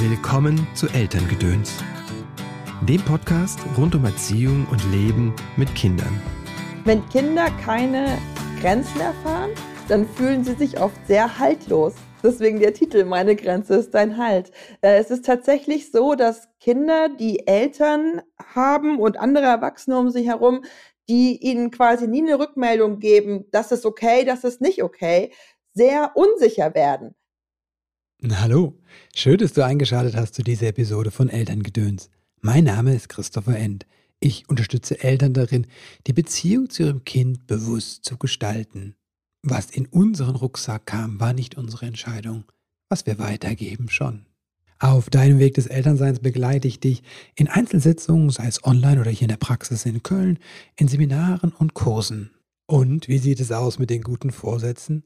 Willkommen zu Elterngedöns, dem Podcast rund um Erziehung und Leben mit Kindern. Wenn Kinder keine Grenzen erfahren, dann fühlen sie sich oft sehr haltlos. Deswegen der Titel Meine Grenze ist dein Halt. Äh, es ist tatsächlich so, dass Kinder, die Eltern haben und andere Erwachsene um sich herum, die ihnen quasi nie eine Rückmeldung geben, das ist okay, das ist nicht okay, sehr unsicher werden. Hallo, schön, dass du eingeschaltet hast zu dieser Episode von Elterngedöns. Mein Name ist Christopher End. Ich unterstütze Eltern darin, die Beziehung zu ihrem Kind bewusst zu gestalten. Was in unseren Rucksack kam, war nicht unsere Entscheidung. Was wir weitergeben, schon. Auf deinem Weg des Elternseins begleite ich dich in Einzelsitzungen, sei es online oder hier in der Praxis in Köln, in Seminaren und Kursen. Und wie sieht es aus mit den guten Vorsätzen?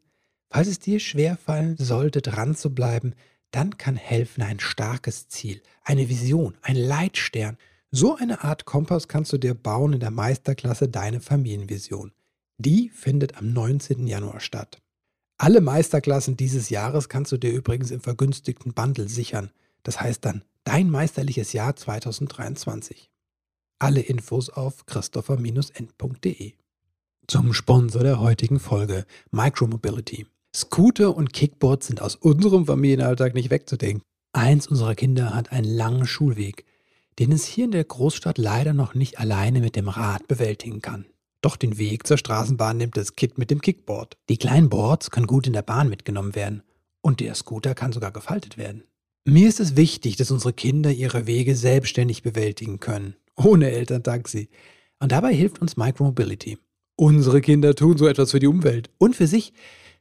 Falls es dir schwerfallen sollte, dran zu bleiben, dann kann helfen ein starkes Ziel, eine Vision, ein Leitstern. So eine Art Kompass kannst du dir bauen in der Meisterklasse Deine Familienvision. Die findet am 19. Januar statt. Alle Meisterklassen dieses Jahres kannst du dir übrigens im vergünstigten Bundle sichern. Das heißt dann Dein meisterliches Jahr 2023. Alle Infos auf christopher-end.de. Zum Sponsor der heutigen Folge, Micromobility. Scooter und Kickboard sind aus unserem Familienalltag nicht wegzudenken. Eins unserer Kinder hat einen langen Schulweg, den es hier in der Großstadt leider noch nicht alleine mit dem Rad bewältigen kann. Doch den Weg zur Straßenbahn nimmt das Kid mit dem Kickboard. Die kleinen Boards können gut in der Bahn mitgenommen werden und der Scooter kann sogar gefaltet werden. Mir ist es wichtig, dass unsere Kinder ihre Wege selbstständig bewältigen können, ohne Elterntaxi. Und dabei hilft uns Micromobility. Unsere Kinder tun so etwas für die Umwelt und für sich,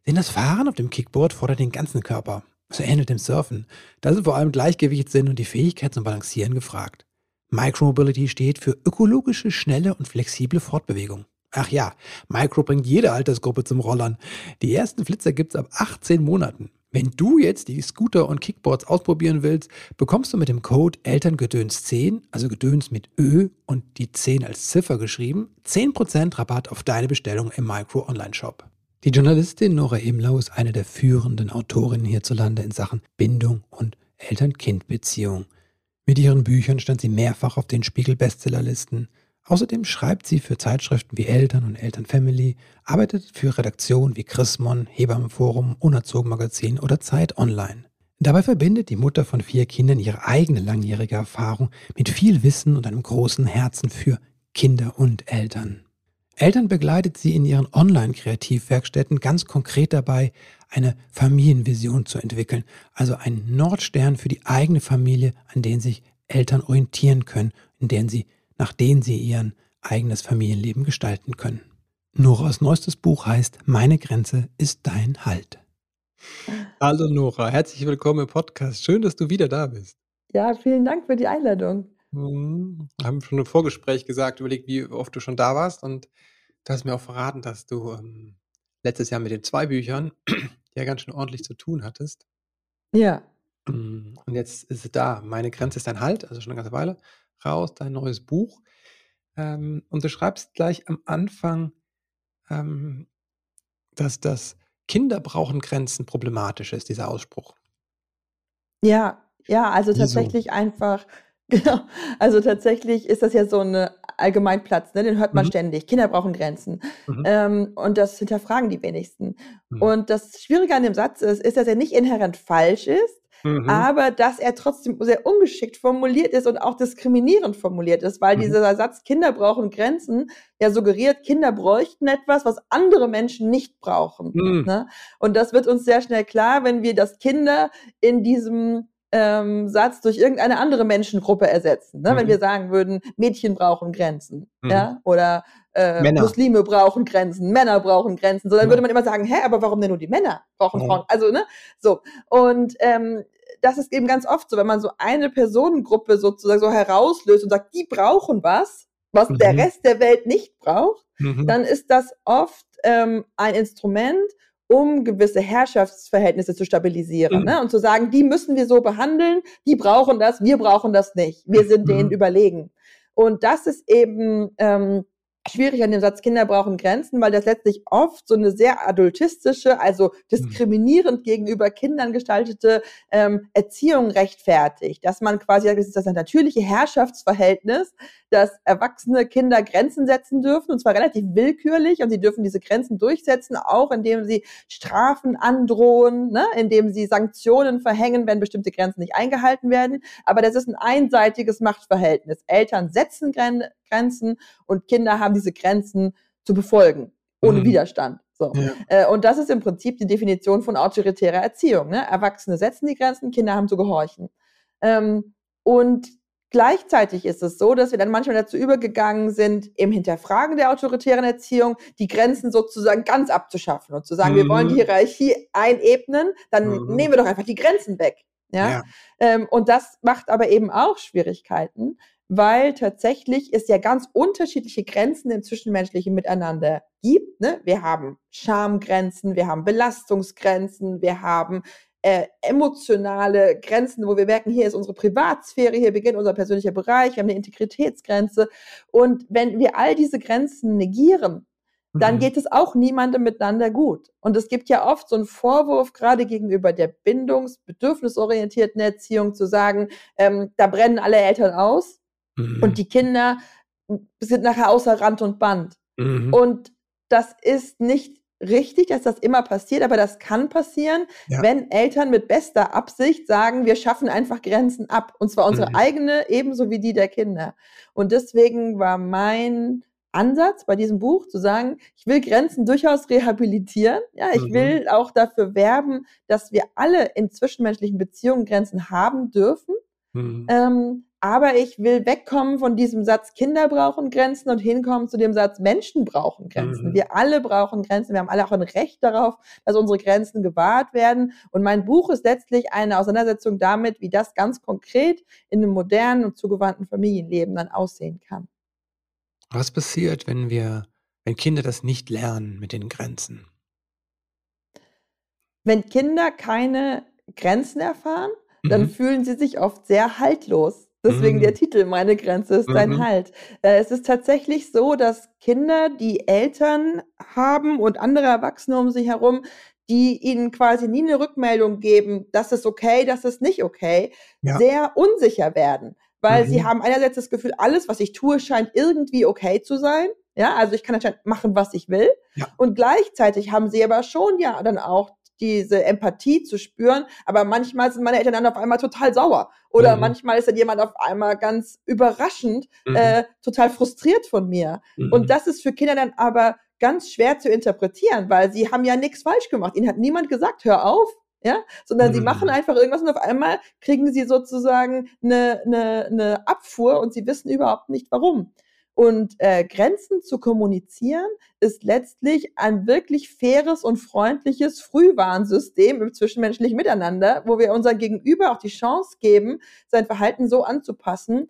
denn das Fahren auf dem Kickboard fordert den ganzen Körper. So ähnelt dem Surfen. Da sind vor allem Gleichgewichtssinn und die Fähigkeit zum Balancieren gefragt. Micromobility steht für ökologische, schnelle und flexible Fortbewegung. Ach ja, Micro bringt jede Altersgruppe zum Rollern. Die ersten Flitzer gibt's ab 18 Monaten. Wenn du jetzt die Scooter und Kickboards ausprobieren willst, bekommst du mit dem Code Elterngedöns10, also Gedöns mit Ö und die 10 als Ziffer geschrieben, 10% Rabatt auf deine Bestellung im Micro Online Shop. Die Journalistin Nora Emlau ist eine der führenden Autorinnen hierzulande in Sachen Bindung und Eltern-Kind-Beziehung. Mit ihren Büchern stand sie mehrfach auf den Spiegel-Bestsellerlisten. Außerdem schreibt sie für Zeitschriften wie Eltern und Elternfamily, arbeitet für Redaktionen wie Chrismon, Hebammenforum, Unerzogen Magazin oder Zeit Online. Dabei verbindet die Mutter von vier Kindern ihre eigene langjährige Erfahrung mit viel Wissen und einem großen Herzen für Kinder und Eltern. Eltern begleitet sie in ihren Online-Kreativwerkstätten ganz konkret dabei, eine Familienvision zu entwickeln, also einen Nordstern für die eigene Familie, an den sich Eltern orientieren können, in denen sie nach denen sie ihr eigenes Familienleben gestalten können. Noras neuestes Buch heißt Meine Grenze ist dein Halt. Hallo Nora, herzlich willkommen im Podcast. Schön, dass du wieder da bist. Ja, vielen Dank für die Einladung. Wir hm, haben schon im Vorgespräch gesagt, überlegt, wie oft du schon da warst und du hast mir auch verraten, dass du ähm, letztes Jahr mit den zwei Büchern ja ganz schön ordentlich zu tun hattest. Ja. Hm, und jetzt ist es da. Meine Grenze ist dein Halt, also schon eine ganze Weile raus, dein neues Buch. Ähm, und du schreibst gleich am Anfang, ähm, dass das Kinder brauchen Grenzen problematisch ist, dieser Ausspruch. Ja, ja, also Wieso? tatsächlich einfach, genau, also tatsächlich ist das ja so ein Allgemeinplatz, ne? den hört man mhm. ständig. Kinder brauchen Grenzen. Mhm. Ähm, und das hinterfragen die wenigsten. Mhm. Und das Schwierige an dem Satz ist, ist, dass er nicht inhärent falsch ist, Mhm. aber dass er trotzdem sehr ungeschickt formuliert ist und auch diskriminierend formuliert ist, weil mhm. dieser Satz Kinder brauchen Grenzen ja suggeriert, Kinder bräuchten etwas, was andere Menschen nicht brauchen. Mhm. Ne? Und das wird uns sehr schnell klar, wenn wir das Kinder in diesem ähm, Satz durch irgendeine andere Menschengruppe ersetzen. Ne? Mhm. Wenn wir sagen würden, Mädchen brauchen Grenzen, mhm. ja, oder äh, Muslime brauchen Grenzen, Männer brauchen Grenzen. So, dann würde man immer sagen, hä, aber warum denn nur die Männer brauchen Frauen? Also, ne? So. Und ähm, das ist eben ganz oft so, wenn man so eine Personengruppe sozusagen so herauslöst und sagt, die brauchen was, was mhm. der Rest der Welt nicht braucht, mhm. dann ist das oft ähm, ein Instrument, um gewisse Herrschaftsverhältnisse zu stabilisieren mhm. ne? und zu sagen, die müssen wir so behandeln, die brauchen das, wir brauchen das nicht, wir sind denen mhm. überlegen. Und das ist eben ähm, schwierig an dem Satz Kinder brauchen Grenzen, weil das letztlich oft so eine sehr adultistische, also hm. diskriminierend gegenüber Kindern gestaltete ähm, Erziehung rechtfertigt. Dass man quasi, das ist das natürliche Herrschaftsverhältnis, dass erwachsene Kinder Grenzen setzen dürfen, und zwar relativ willkürlich, und sie dürfen diese Grenzen durchsetzen, auch indem sie Strafen androhen, ne? indem sie Sanktionen verhängen, wenn bestimmte Grenzen nicht eingehalten werden. Aber das ist ein einseitiges Machtverhältnis. Eltern setzen Grenzen und Kinder haben diese Grenzen zu befolgen, ohne mhm. Widerstand. So. Ja. Äh, und das ist im Prinzip die Definition von autoritärer Erziehung. Ne? Erwachsene setzen die Grenzen, Kinder haben zu gehorchen. Ähm, und gleichzeitig ist es so, dass wir dann manchmal dazu übergegangen sind, im Hinterfragen der autoritären Erziehung die Grenzen sozusagen ganz abzuschaffen und zu sagen, mhm. wir wollen die mhm. Hierarchie einebnen, dann mhm. nehmen wir doch einfach die Grenzen weg. Ja. ja. Ähm, und das macht aber eben auch Schwierigkeiten, weil tatsächlich es ja ganz unterschiedliche Grenzen im zwischenmenschlichen Miteinander gibt. Ne? Wir haben Schamgrenzen, wir haben Belastungsgrenzen, wir haben äh, emotionale Grenzen, wo wir merken, hier ist unsere Privatsphäre, hier beginnt unser persönlicher Bereich, wir haben eine Integritätsgrenze. Und wenn wir all diese Grenzen negieren, dann mhm. geht es auch niemandem miteinander gut. Und es gibt ja oft so einen Vorwurf, gerade gegenüber der bindungs-, bedürfnisorientierten Erziehung, zu sagen, ähm, da brennen alle Eltern aus Mhm. Und die Kinder sind nachher außer Rand und Band. Mhm. Und das ist nicht richtig, dass das immer passiert, aber das kann passieren, ja. wenn Eltern mit bester Absicht sagen, wir schaffen einfach Grenzen ab. Und zwar unsere mhm. eigene, ebenso wie die der Kinder. Und deswegen war mein Ansatz bei diesem Buch zu sagen, ich will Grenzen durchaus rehabilitieren. Ja, ich mhm. will auch dafür werben, dass wir alle in zwischenmenschlichen Beziehungen Grenzen haben dürfen. Mhm. Ähm, aber ich will wegkommen von diesem Satz, Kinder brauchen Grenzen und hinkommen zu dem Satz, Menschen brauchen Grenzen. Mhm. Wir alle brauchen Grenzen. Wir haben alle auch ein Recht darauf, dass unsere Grenzen gewahrt werden. Und mein Buch ist letztlich eine Auseinandersetzung damit, wie das ganz konkret in einem modernen und zugewandten Familienleben dann aussehen kann. Was passiert, wenn wir, wenn Kinder das nicht lernen mit den Grenzen? Wenn Kinder keine Grenzen erfahren, dann mhm. fühlen sie sich oft sehr haltlos. Deswegen mhm. der Titel, meine Grenze ist dein mhm. Halt. Äh, es ist tatsächlich so, dass Kinder, die Eltern haben und andere Erwachsene um sich herum, die ihnen quasi nie eine Rückmeldung geben, das ist okay, das ist nicht okay, ja. sehr unsicher werden. Weil mhm. sie haben einerseits das Gefühl, alles, was ich tue, scheint irgendwie okay zu sein. Ja, also ich kann anscheinend machen, was ich will. Ja. Und gleichzeitig haben sie aber schon ja dann auch diese Empathie zu spüren. Aber manchmal sind meine Eltern dann auf einmal total sauer. Oder mhm. manchmal ist dann jemand auf einmal ganz überraschend mhm. äh, total frustriert von mir. Mhm. Und das ist für Kinder dann aber ganz schwer zu interpretieren, weil sie haben ja nichts falsch gemacht. Ihnen hat niemand gesagt, hör auf, ja, sondern sie machen mhm. einfach irgendwas und auf einmal kriegen sie sozusagen eine, eine, eine Abfuhr und sie wissen überhaupt nicht warum. Und äh, Grenzen zu kommunizieren ist letztlich ein wirklich faires und freundliches Frühwarnsystem im zwischenmenschlichen Miteinander, wo wir unser Gegenüber auch die Chance geben, sein Verhalten so anzupassen,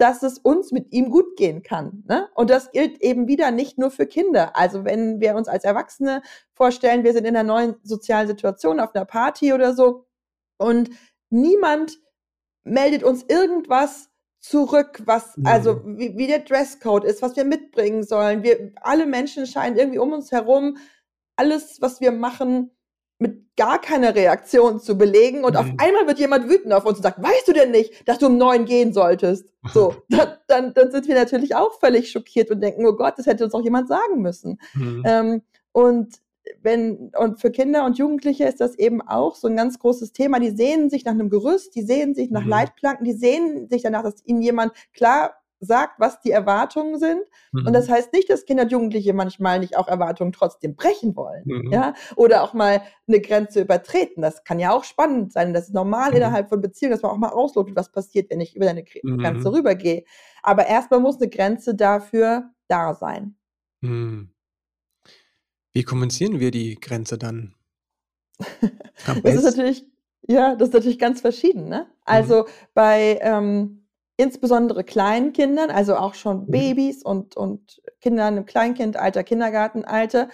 dass es uns mit ihm gut gehen kann. Ne? Und das gilt eben wieder nicht nur für Kinder. Also wenn wir uns als Erwachsene vorstellen, wir sind in einer neuen sozialen Situation auf einer Party oder so und niemand meldet uns irgendwas zurück, was, also mhm. wie, wie der Dresscode ist, was wir mitbringen sollen. Wir, alle Menschen scheinen irgendwie um uns herum alles, was wir machen, mit gar keiner Reaktion zu belegen und mhm. auf einmal wird jemand wütend auf uns und sagt, weißt du denn nicht, dass du um neun gehen solltest? So, dann, dann, dann sind wir natürlich auch völlig schockiert und denken, oh Gott, das hätte uns auch jemand sagen müssen. Mhm. Ähm, und wenn, und für Kinder und Jugendliche ist das eben auch so ein ganz großes Thema. Die sehnen sich nach einem Gerüst, die sehnen sich nach mhm. Leitplanken, die sehnen sich danach, dass ihnen jemand klar sagt, was die Erwartungen sind. Mhm. Und das heißt nicht, dass Kinder und Jugendliche manchmal nicht auch Erwartungen trotzdem brechen wollen, mhm. ja, oder auch mal eine Grenze übertreten. Das kann ja auch spannend sein. Das ist normal mhm. innerhalb von Beziehungen, dass man auch mal auslotet, was passiert, wenn ich über deine mhm. Grenze rübergehe. Aber erstmal muss eine Grenze dafür da sein. Mhm. Wie kommunizieren wir die Grenze dann? das ist natürlich, ja, das ist natürlich ganz verschieden. Ne? Also mhm. bei ähm, insbesondere kleinen Kindern, also auch schon mhm. Babys und, und Kindern im Kleinkindalter, Kindergartenalter,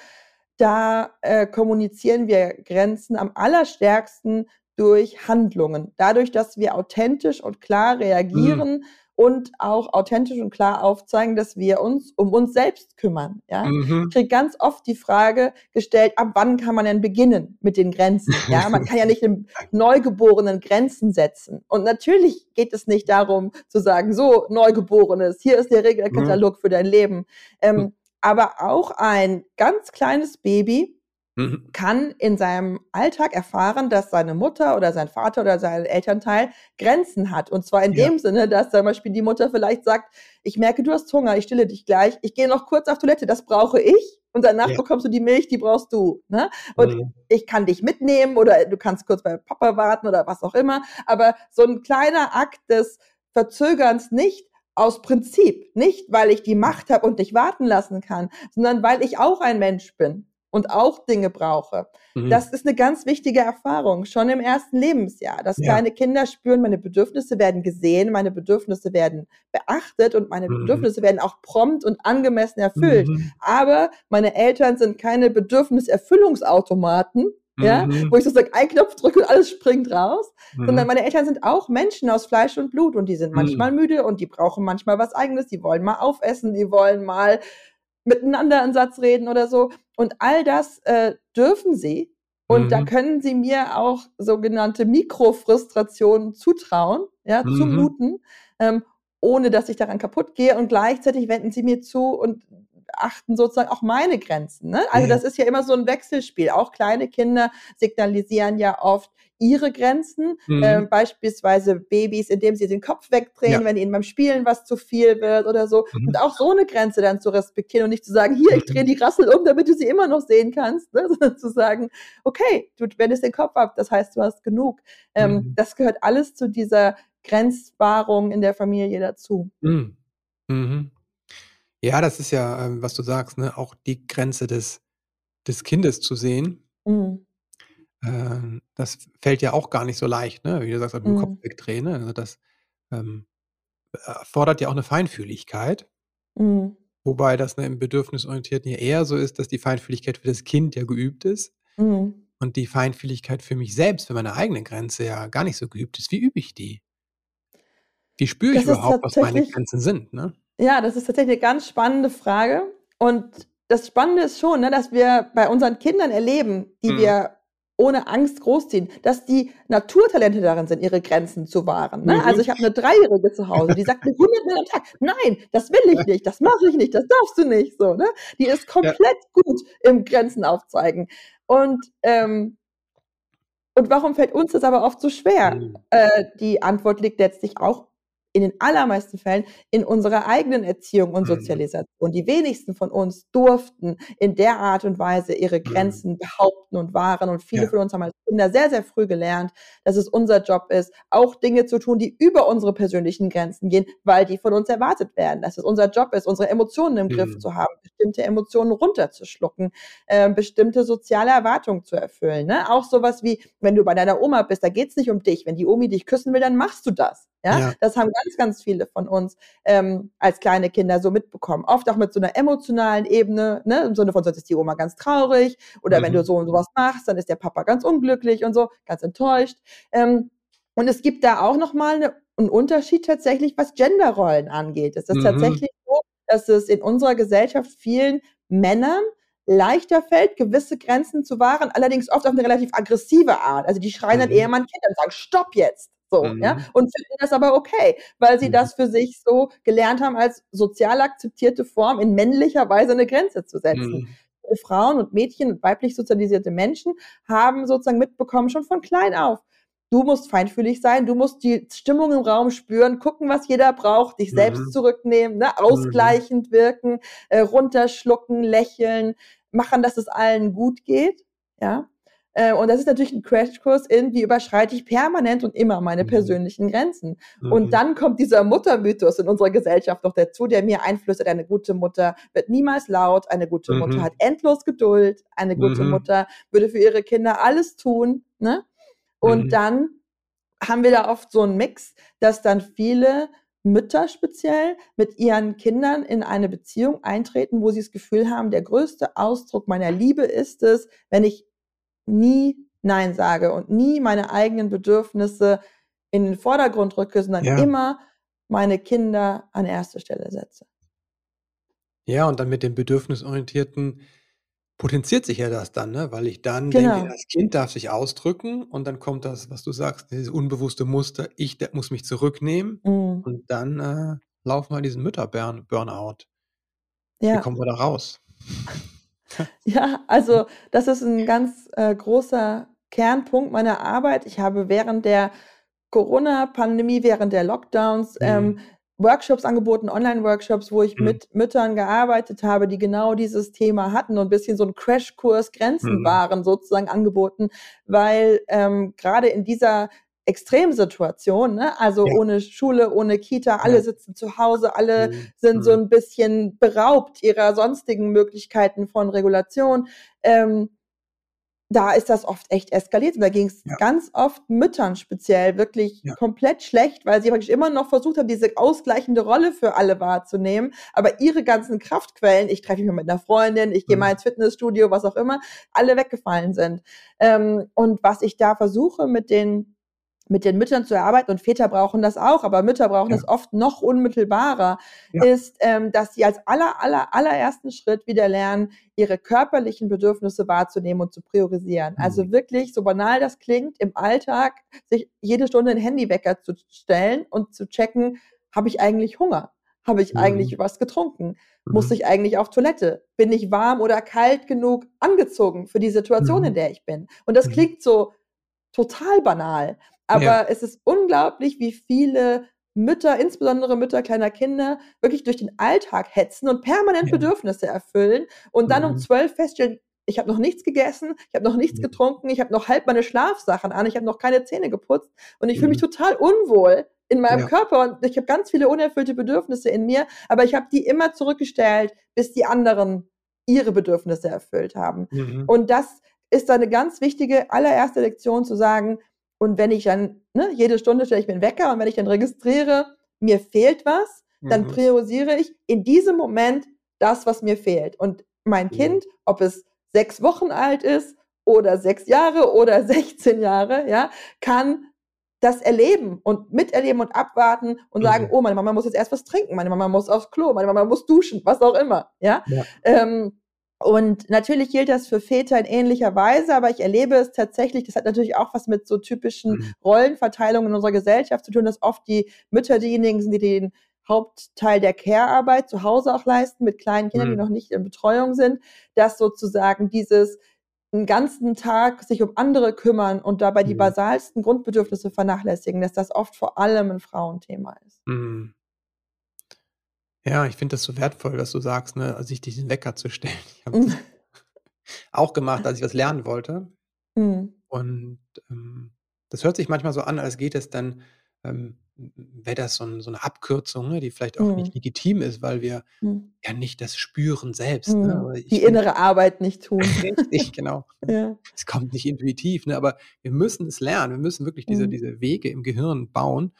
da äh, kommunizieren wir Grenzen am allerstärksten durch Handlungen. Dadurch, dass wir authentisch und klar reagieren, mhm und auch authentisch und klar aufzeigen, dass wir uns um uns selbst kümmern. Ja? Mhm. Ich kriege ganz oft die Frage gestellt, ab wann kann man denn beginnen mit den Grenzen? Ja, man kann ja nicht dem Neugeborenen Grenzen setzen. Und natürlich geht es nicht darum zu sagen, so Neugeborenes, hier ist der Regelkatalog mhm. für dein Leben. Ähm, mhm. Aber auch ein ganz kleines Baby Mhm. kann in seinem Alltag erfahren, dass seine Mutter oder sein Vater oder sein Elternteil Grenzen hat. Und zwar in ja. dem Sinne, dass zum Beispiel die Mutter vielleicht sagt, ich merke, du hast Hunger, ich stille dich gleich, ich gehe noch kurz auf Toilette, das brauche ich. Und danach ja. bekommst du die Milch, die brauchst du. Ne? Und mhm. ich kann dich mitnehmen oder du kannst kurz bei Papa warten oder was auch immer. Aber so ein kleiner Akt des Verzögerns nicht aus Prinzip, nicht weil ich die Macht habe und dich warten lassen kann, sondern weil ich auch ein Mensch bin und auch Dinge brauche. Mhm. Das ist eine ganz wichtige Erfahrung, schon im ersten Lebensjahr, dass ja. kleine Kinder spüren, meine Bedürfnisse werden gesehen, meine Bedürfnisse werden beachtet und meine mhm. Bedürfnisse werden auch prompt und angemessen erfüllt. Mhm. Aber meine Eltern sind keine Bedürfniserfüllungsautomaten, ja, mhm. wo ich sozusagen einen Knopf drücke und alles springt raus, mhm. sondern meine Eltern sind auch Menschen aus Fleisch und Blut und die sind manchmal mhm. müde und die brauchen manchmal was eigenes, die wollen mal aufessen, die wollen mal miteinander einen Satz reden oder so. Und all das äh, dürfen sie. Und mhm. da können sie mir auch sogenannte Mikrofrustrationen zutrauen, ja, mhm. zumuten, ähm, ohne dass ich daran kaputt gehe. Und gleichzeitig wenden sie mir zu und achten sozusagen auch meine Grenzen. Ne? Also das ist ja immer so ein Wechselspiel. Auch kleine Kinder signalisieren ja oft ihre Grenzen, mhm. äh, beispielsweise Babys, indem sie den Kopf wegdrehen, ja. wenn ihnen beim Spielen was zu viel wird oder so. Mhm. Und auch so eine Grenze dann zu respektieren und nicht zu sagen, hier, ich drehe mhm. die Rassel um, damit du sie immer noch sehen kannst, ne? sondern zu sagen, okay, du wendest den Kopf ab, das heißt, du hast genug. Ähm, mhm. Das gehört alles zu dieser Grenzwahrung in der Familie dazu. Mhm. Ja, das ist ja, ähm, was du sagst, ne? auch die Grenze des, des Kindes zu sehen. Mhm. Ähm, das fällt ja auch gar nicht so leicht, ne? wie du sagst, mit dem Kopf mhm. wegdrehen. Ne? Also das ähm, erfordert ja auch eine Feinfühligkeit. Mhm. Wobei das ne, im Bedürfnisorientierten ja eher so ist, dass die Feinfühligkeit für das Kind ja geübt ist. Mhm. Und die Feinfühligkeit für mich selbst, für meine eigene Grenze ja gar nicht so geübt ist. Wie übe ich die? Wie spüre ich Das überhaupt, was meine Grenzen sind? Ne? Ja, das ist tatsächlich eine ganz spannende Frage. Und das Spannende ist schon, ne, dass wir bei unseren Kindern erleben, die mhm. wir ohne Angst großziehen, dass die Naturtalente darin sind, ihre Grenzen zu wahren. Ne? Mhm. Also ich habe eine Dreijährige zu Hause, die sagt mir hundertmal am Tag, nein, das will ich nicht, das mache ich nicht, das darfst du nicht. So, ne? Die ist komplett ja. gut im Grenzen aufzeigen. Und ähm, und warum fällt uns das aber oft so schwer? Mhm. Äh, die Antwort liegt letztlich auch in den allermeisten Fällen in unserer eigenen Erziehung und mhm. Sozialisation. Die wenigsten von uns durften in der Art und Weise ihre mhm. Grenzen behaupten und wahren. Und viele ja. von uns haben als Kinder sehr, sehr früh gelernt, dass es unser Job ist, auch Dinge zu tun, die über unsere persönlichen Grenzen gehen, weil die von uns erwartet werden. Dass es unser Job ist, unsere Emotionen im Griff mhm. zu haben, bestimmte Emotionen runterzuschlucken, äh, bestimmte soziale Erwartungen zu erfüllen. Ne? Auch sowas wie, wenn du bei deiner Oma bist, da geht es nicht um dich. Wenn die Omi dich küssen will, dann machst du das. Ja? ja? Das haben ganz, ganz viele von uns ähm, als kleine Kinder so mitbekommen. Oft auch mit so einer emotionalen Ebene, ne? im Sinne von, sonst ist die Oma ganz traurig oder mhm. wenn du mhm. so und sowas machst, dann ist der Papa ganz unglücklich und so, ganz enttäuscht. Ähm, und es gibt da auch nochmal eine, einen Unterschied tatsächlich, was Genderrollen angeht. Es ist mhm. tatsächlich so, dass es in unserer Gesellschaft vielen Männern leichter fällt, gewisse Grenzen zu wahren, allerdings oft auf eine relativ aggressive Art. Also die schreien mhm. dann Ehemann Kinder und sagen, stopp jetzt. So, mhm. ja, und finden das aber okay, weil sie mhm. das für sich so gelernt haben, als sozial akzeptierte Form in männlicher Weise eine Grenze zu setzen. Mhm. Frauen und Mädchen und weiblich sozialisierte Menschen haben sozusagen mitbekommen, schon von klein auf, Du musst feinfühlig sein, du musst die Stimmung im Raum spüren, gucken, was jeder braucht, dich selbst mhm. zurücknehmen, ne? ausgleichend wirken, äh, runterschlucken, lächeln, machen, dass es allen gut geht. Ja. Äh, und das ist natürlich ein Crashkurs in, wie überschreite ich permanent und immer meine mhm. persönlichen Grenzen. Mhm. Und dann kommt dieser Muttermythos in unserer Gesellschaft noch dazu, der mir einflüstert, eine gute Mutter wird niemals laut, eine gute mhm. Mutter hat endlos Geduld, eine gute mhm. Mutter würde für ihre Kinder alles tun. Ne? Und mhm. dann haben wir da oft so einen Mix, dass dann viele Mütter speziell mit ihren Kindern in eine Beziehung eintreten, wo sie das Gefühl haben, der größte Ausdruck meiner Liebe ist es, wenn ich nie Nein sage und nie meine eigenen Bedürfnisse in den Vordergrund rücke, sondern ja. immer meine Kinder an erste Stelle setze. Ja, und dann mit dem bedürfnisorientierten potenziert sich ja das dann, ne? weil ich dann genau. denke, das Kind darf sich ausdrücken und dann kommt das, was du sagst, dieses unbewusste Muster, ich muss mich zurücknehmen mhm. und dann äh, laufen wir diesen Mütter-Burnout. Ja. Wie kommen wir da raus? ja, also das ist ein ganz äh, großer Kernpunkt meiner Arbeit. Ich habe während der Corona-Pandemie, während der Lockdowns, mhm. ähm, Workshops angeboten, Online-Workshops, wo ich mhm. mit Müttern gearbeitet habe, die genau dieses Thema hatten und ein bisschen so ein Crashkurs Grenzen mhm. waren sozusagen angeboten, weil ähm, gerade in dieser Extremsituation, ne? also ja. ohne Schule, ohne Kita, alle ja. sitzen zu Hause, alle mhm. sind so mhm. ein bisschen beraubt ihrer sonstigen Möglichkeiten von Regulation. Ähm, da ist das oft echt eskaliert. Und da ging es ja. ganz oft Müttern speziell wirklich ja. komplett schlecht, weil sie praktisch immer noch versucht haben, diese ausgleichende Rolle für alle wahrzunehmen. Aber ihre ganzen Kraftquellen, ich treffe mich mal mit einer Freundin, ich gehe mhm. mal ins Fitnessstudio, was auch immer, alle weggefallen sind. Ähm, und was ich da versuche mit den mit den Müttern zu erarbeiten, und Väter brauchen das auch, aber Mütter brauchen ja. das oft noch unmittelbarer, ja. ist, ähm, dass sie als aller, aller, allerersten Schritt wieder lernen, ihre körperlichen Bedürfnisse wahrzunehmen und zu priorisieren. Mhm. Also wirklich, so banal das klingt, im Alltag sich jede Stunde einen Handywecker zu stellen und zu checken, habe ich eigentlich Hunger? Habe ich mhm. eigentlich was getrunken? Mhm. Muss ich eigentlich auf Toilette? Bin ich warm oder kalt genug angezogen für die Situation, in mhm. der ich bin? Und das mhm. klingt so total banal. Aber ja. es ist unglaublich, wie viele Mütter, insbesondere Mütter kleiner Kinder, wirklich durch den Alltag hetzen und permanent ja. Bedürfnisse erfüllen und dann mhm. um zwölf feststellen, ich habe noch nichts gegessen, ich habe noch nichts ja. getrunken, ich habe noch halb meine Schlafsachen an, ich habe noch keine Zähne geputzt und ich mhm. fühle mich total unwohl in meinem ja. Körper und ich habe ganz viele unerfüllte Bedürfnisse in mir, aber ich habe die immer zurückgestellt, bis die anderen ihre Bedürfnisse erfüllt haben. Mhm. Und das ist eine ganz wichtige allererste Lektion zu sagen, und wenn ich dann, ne, jede Stunde stelle ich mir einen Wecker und wenn ich dann registriere, mir fehlt was, mhm. dann priorisiere ich in diesem Moment das, was mir fehlt. Und mein mhm. Kind, ob es sechs Wochen alt ist oder sechs Jahre oder 16 Jahre, ja, kann das erleben und miterleben und abwarten und sagen, mhm. oh, meine Mama muss jetzt erst was trinken, meine Mama muss aufs Klo, meine Mama muss duschen, was auch immer, ja. ja. Ähm, und natürlich gilt das für Väter in ähnlicher Weise, aber ich erlebe es tatsächlich, das hat natürlich auch was mit so typischen mhm. Rollenverteilungen in unserer Gesellschaft zu tun, dass oft die Mütter diejenigen sind, die den Hauptteil der Care-Arbeit zu Hause auch leisten, mit kleinen Kindern, mhm. die noch nicht in Betreuung sind, dass sozusagen dieses einen ganzen Tag sich um andere kümmern und dabei mhm. die basalsten Grundbedürfnisse vernachlässigen, dass das oft vor allem ein Frauenthema ist. Mhm. Ja, ich finde das so wertvoll, was du sagst, ne, sich diesen Wecker zu stellen. Ich habe das mhm. auch gemacht, als ich was lernen wollte. Mhm. Und ähm, das hört sich manchmal so an, als geht es dann, ähm, wäre das so, ein, so, eine Abkürzung, ne, die vielleicht auch mhm. nicht legitim ist, weil wir mhm. ja nicht das spüren selbst. Ne? Mhm. die innere Arbeit nicht tun. Richtig, genau. ja. Es kommt nicht intuitiv, ne, aber wir müssen es lernen. Wir müssen wirklich diese, mhm. diese Wege im Gehirn bauen.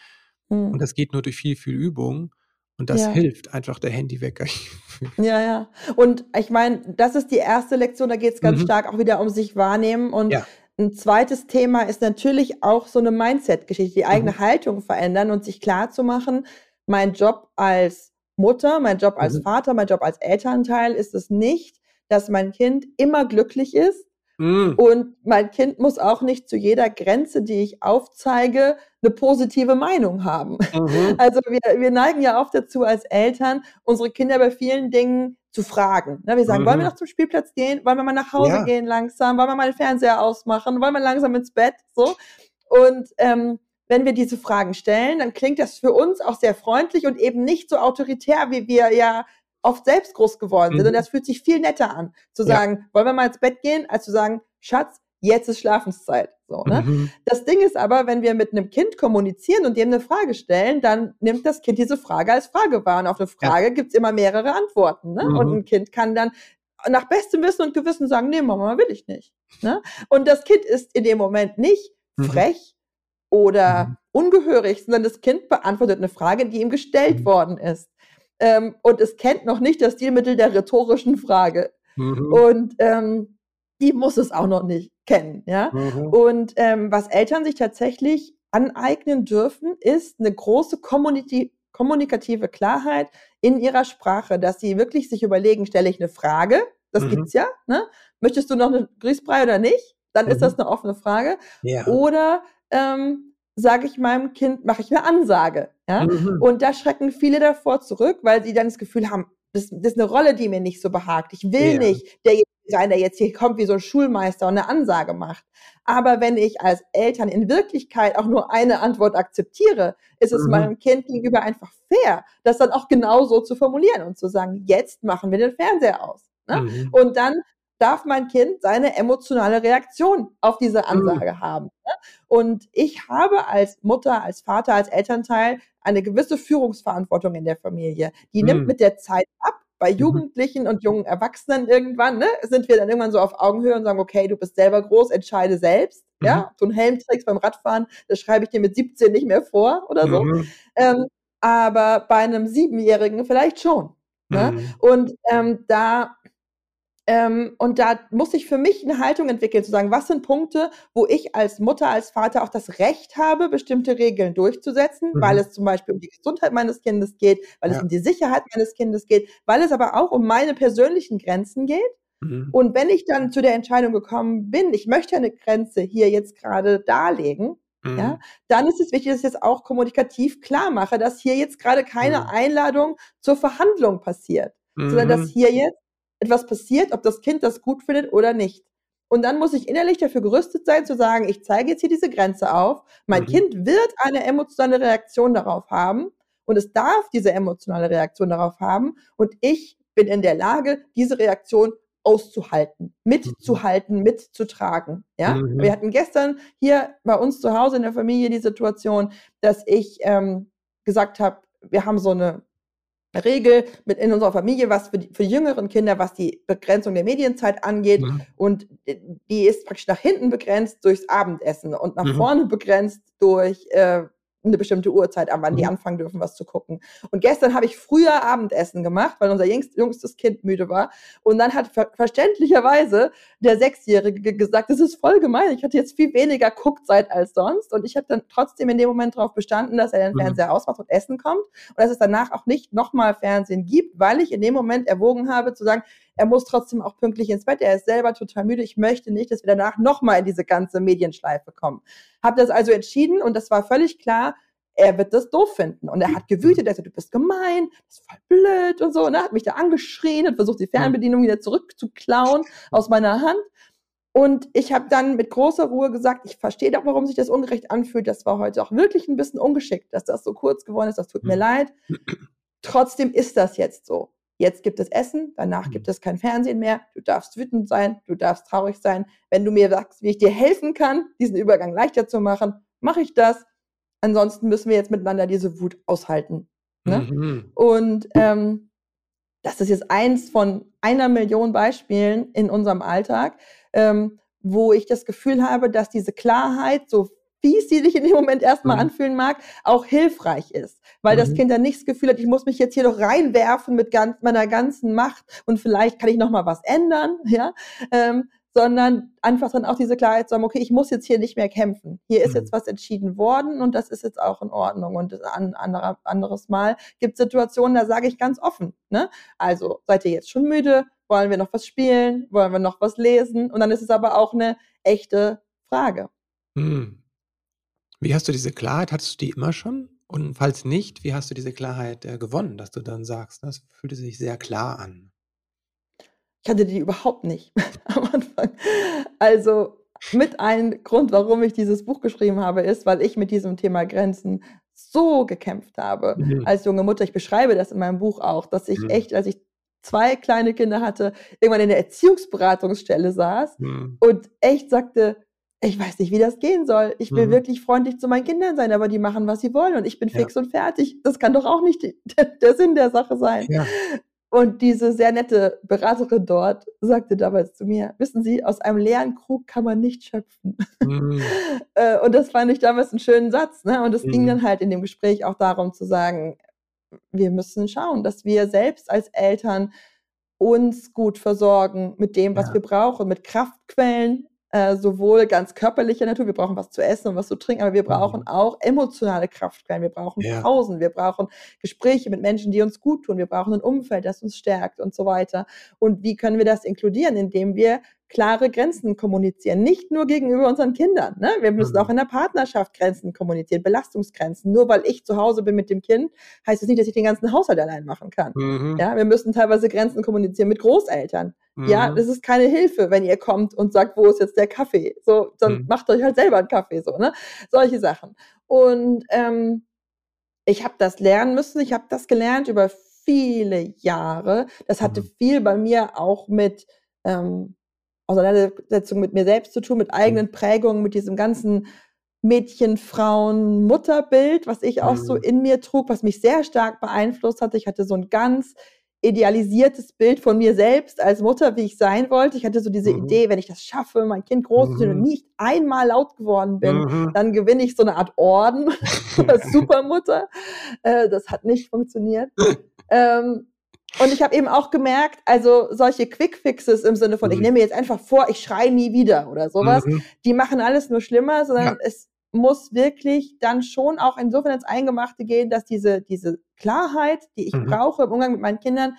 Und mhm. das geht nur durch viel, viel Übung. Und das ja. hilft einfach der Handywecker. ja, ja. Und ich meine, das ist die erste Lektion, da geht es ganz mhm. stark auch wieder um sich wahrnehmen. Und ja. ein zweites Thema ist natürlich auch so eine Mindset-Geschichte, die eigene mhm. Haltung verändern und sich klar zu machen, mein Job als Mutter, mein Job als mhm. Vater, mein Job als Elternteil ist es nicht, dass mein Kind immer glücklich ist, Mm. Und mein Kind muss auch nicht zu jeder Grenze, die ich aufzeige, eine positive Meinung haben. Mhm. Also wir, wir neigen ja oft dazu als Eltern, unsere Kinder bei vielen Dingen zu fragen. Ne, wir sagen, mhm. wollen wir mhm. noch zum Spielplatz gehen? Wollen wir mal nach Hause ja. gehen langsam? Wollen wir mal den Fernseher ausmachen? Wollen wir langsam ins Bett? So. Und ähm, wenn wir diese Fragen stellen, dann klingt das für uns auch sehr freundlich und eben nicht so autoritär, wie wir ja oft selbst groß geworden sind. Mhm. Und das fühlt sich viel netter an, zu sagen, ja. wollen wir mal ins Bett gehen, als zu sagen, Schatz, jetzt ist Schlafenszeit. So, ne? Mhm. Das Ding ist aber, wenn wir mit einem Kind kommunizieren und dem eine Frage stellen, dann nimmt das Kind diese Frage als Frage wahr. Und auf eine Frage ja. gibt's immer mehrere Antworten. Ne? Mhm. Und ein Kind kann dann nach bestem Wissen und Gewissen sagen, nee, Mama, will ich nicht. Ne? Und das Kind ist in dem Moment nicht mhm. frech oder mhm. ungehörig, sondern das Kind beantwortet eine Frage, die ihm gestellt mhm. worden ist ähm, und es kennt noch nicht das Stilmittel der rhetorischen Frage. Mhm. Und ähm, die muss es auch noch nicht kennen. Ja? Mhm. Und ähm, was Eltern sich tatsächlich aneignen dürfen, ist eine große Kommunity kommunikative Klarheit in ihrer Sprache, dass sie wirklich sich überlegen, stelle ich eine Frage, das mhm. gibt's ja, ne? Möchtest du noch eine Grießbrei oder nicht? Dann mhm. ist das eine offene Frage. Ja. Oder ähm, sage ich meinem Kind, mache ich eine Ansage. Ja? Mhm. Und da schrecken viele davor zurück, weil sie dann das Gefühl haben, das, das ist eine Rolle, die mir nicht so behagt. Ich will ja. nicht der sein, der jetzt hier kommt wie so ein Schulmeister und eine Ansage macht. Aber wenn ich als Eltern in Wirklichkeit auch nur eine Antwort akzeptiere, ist es mhm. meinem Kind gegenüber einfach fair, das dann auch genau so zu formulieren und zu sagen, jetzt machen wir den Fernseher aus. Ne? Mhm. Und dann darf mein Kind seine emotionale Reaktion auf diese mhm. Ansage mhm. haben. Ne? Und ich habe als Mutter, als Vater, als Elternteil eine gewisse Führungsverantwortung in der Familie. Die mhm. nimmt mit der Zeit ab. Bei mhm. Jugendlichen und jungen Erwachsenen irgendwann, ne, sind wir dann irgendwann so auf Augenhöhe und sagen, okay, du bist selber groß, entscheide selbst. Mhm. Ja, du einen Helm trägst beim Radfahren, das schreibe ich dir mit 17 nicht mehr vor oder so. Mhm. Ähm, aber bei einem Siebenjährigen vielleicht schon. Ne? Und ähm, da ähm, und da muss ich für mich eine Haltung entwickeln, zu sagen, was sind Punkte, wo ich als Mutter, als Vater auch das Recht habe, bestimmte Regeln durchzusetzen, mhm. weil es zum Beispiel um die Gesundheit meines Kindes geht, weil ja. es um die Sicherheit meines Kindes geht, weil es aber auch um meine persönlichen Grenzen geht. Mhm. Und wenn ich dann zu der Entscheidung gekommen bin, ich möchte eine Grenze hier jetzt gerade darlegen, mhm. ja, dann ist es wichtig, dass ich das auch kommunikativ klar mache, dass hier jetzt gerade keine mhm. Einladung zur Verhandlung passiert, sondern dass mhm. hier jetzt etwas passiert, ob das Kind das gut findet oder nicht. Und dann muss ich innerlich dafür gerüstet sein, zu sagen, ich zeige jetzt hier diese Grenze auf. Mein mhm. Kind wird eine emotionale Reaktion darauf haben und es darf diese emotionale Reaktion darauf haben. Und ich bin in der Lage, diese Reaktion auszuhalten, mitzuhalten, mitzutragen. Ja, mhm. wir hatten gestern hier bei uns zu Hause in der Familie die Situation, dass ich ähm, gesagt habe, wir haben so eine Regel mit in unserer Familie, was für die, für die jüngeren Kinder, was die Begrenzung der Medienzeit angeht. Mhm. Und die ist praktisch nach hinten begrenzt durchs Abendessen und nach mhm. vorne begrenzt durch äh, eine bestimmte Uhrzeit, an wann mhm. die anfangen dürfen, was zu gucken. Und gestern habe ich früher Abendessen gemacht, weil unser jüngstes Kind müde war. Und dann hat ver verständlicherweise der Sechsjährige gesagt, das ist voll gemein. Ich hatte jetzt viel weniger Guckzeit als sonst. Und ich habe dann trotzdem in dem Moment darauf bestanden, dass er den mhm. Fernseher ausmacht und Essen kommt. Und dass es danach auch nicht nochmal Fernsehen gibt, weil ich in dem Moment erwogen habe zu sagen, er muss trotzdem auch pünktlich ins Bett. Er ist selber total müde. Ich möchte nicht, dass wir danach nochmal in diese ganze Medienschleife kommen. Habe das also entschieden und das war völlig klar. Er wird das doof finden. Und er hat gewütet, er sagt, du bist gemein, das ist voll blöd und so. Und ne? er hat mich da angeschrien und versucht, die Fernbedienung wieder zurückzuklauen aus meiner Hand. Und ich habe dann mit großer Ruhe gesagt, ich verstehe doch, warum sich das ungerecht anfühlt. Das war heute auch wirklich ein bisschen ungeschickt, dass das so kurz geworden ist. Das tut mir hm. leid. Trotzdem ist das jetzt so. Jetzt gibt es Essen, danach gibt mhm. es kein Fernsehen mehr. Du darfst wütend sein, du darfst traurig sein. Wenn du mir sagst, wie ich dir helfen kann, diesen Übergang leichter zu machen, mache ich das. Ansonsten müssen wir jetzt miteinander diese Wut aushalten. Ne? Mhm. Und ähm, das ist jetzt eins von einer Million Beispielen in unserem Alltag, ähm, wo ich das Gefühl habe, dass diese Klarheit, so wie es sich in dem Moment erstmal mhm. anfühlen mag, auch hilfreich ist. Weil mhm. das Kind dann nicht das Gefühl hat, ich muss mich jetzt hier doch reinwerfen mit ganz, meiner ganzen Macht und vielleicht kann ich noch mal was ändern, ja, ähm, sondern einfach dann auch diese Klarheit zu haben, okay, ich muss jetzt hier nicht mehr kämpfen. Hier ist mhm. jetzt was entschieden worden und das ist jetzt auch in Ordnung. Und ein anderer, anderes Mal gibt Situationen, da sage ich ganz offen, ne? Also, seid ihr jetzt schon müde? Wollen wir noch was spielen? Wollen wir noch was lesen? Und dann ist es aber auch eine echte Frage. Mhm. Wie hast du diese Klarheit? Hattest du die immer schon? Und falls nicht, wie hast du diese Klarheit äh, gewonnen, dass du dann sagst, das fühlte sich sehr klar an? Ich hatte die überhaupt nicht am Anfang. Also mit einem Grund, warum ich dieses Buch geschrieben habe, ist, weil ich mit diesem Thema Grenzen so gekämpft habe mhm. als junge Mutter. Ich beschreibe das in meinem Buch auch, dass ich mhm. echt, als ich zwei kleine Kinder hatte, irgendwann in der Erziehungsberatungsstelle saß mhm. und echt sagte, ich weiß nicht, wie das gehen soll. Ich will mhm. wirklich freundlich zu meinen Kindern sein, aber die machen, was sie wollen und ich bin ja. fix und fertig. Das kann doch auch nicht der Sinn der Sache sein. Ja. Und diese sehr nette Beraterin dort sagte damals zu mir, wissen Sie, aus einem leeren Krug kann man nicht schöpfen. Mhm. Äh, und das fand ich damals einen schönen Satz. Ne? Und es mhm. ging dann halt in dem Gespräch auch darum zu sagen, wir müssen schauen, dass wir selbst als Eltern uns gut versorgen mit dem, was ja. wir brauchen, mit Kraftquellen, äh, sowohl ganz körperlicher Natur, wir brauchen was zu essen und was zu trinken, aber wir brauchen mhm. auch emotionale Kraftquellen, wir brauchen ja. Pausen, wir brauchen Gespräche mit Menschen, die uns gut tun, wir brauchen ein Umfeld, das uns stärkt und so weiter. Und wie können wir das inkludieren, indem wir klare Grenzen kommunizieren, nicht nur gegenüber unseren Kindern. Ne? Wir müssen mhm. auch in der Partnerschaft Grenzen kommunizieren, Belastungsgrenzen. Nur weil ich zu Hause bin mit dem Kind, heißt es das nicht, dass ich den ganzen Haushalt allein machen kann. Mhm. Ja, wir müssen teilweise Grenzen kommunizieren mit Großeltern. Mhm. Ja, das ist keine Hilfe, wenn ihr kommt und sagt, wo ist jetzt der Kaffee? So, dann mhm. macht euch halt selber einen Kaffee, so, ne? Solche Sachen. Und ähm, ich habe das lernen müssen. Ich habe das gelernt über viele Jahre. Das hatte mhm. viel bei mir auch mit ähm, Auseinandersetzung mit mir selbst zu tun, mit eigenen Prägungen, mit diesem ganzen Mädchen, Frauen, Mutterbild, was ich auch so mhm. in mir trug, was mich sehr stark beeinflusst hatte. Ich hatte so ein ganz idealisiertes Bild von mir selbst als Mutter, wie ich sein wollte. Ich hatte so diese mhm. Idee, wenn ich das schaffe, mein Kind groß mhm. und nicht einmal laut geworden bin, mhm. dann gewinne ich so eine Art Orden als Supermutter. Äh, das hat nicht funktioniert. ähm, und ich habe eben auch gemerkt, also solche Quickfixes im Sinne von, mhm. ich nehme mir jetzt einfach vor, ich schreie nie wieder oder sowas, mhm. die machen alles nur schlimmer, sondern ja. es muss wirklich dann schon auch insofern ins Eingemachte gehen, dass diese, diese Klarheit, die ich mhm. brauche im Umgang mit meinen Kindern,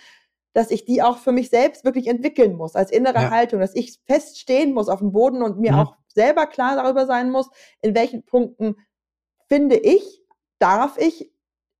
dass ich die auch für mich selbst wirklich entwickeln muss, als innere ja. Haltung, dass ich feststehen muss auf dem Boden und mir mhm. auch selber klar darüber sein muss, in welchen Punkten finde ich, darf ich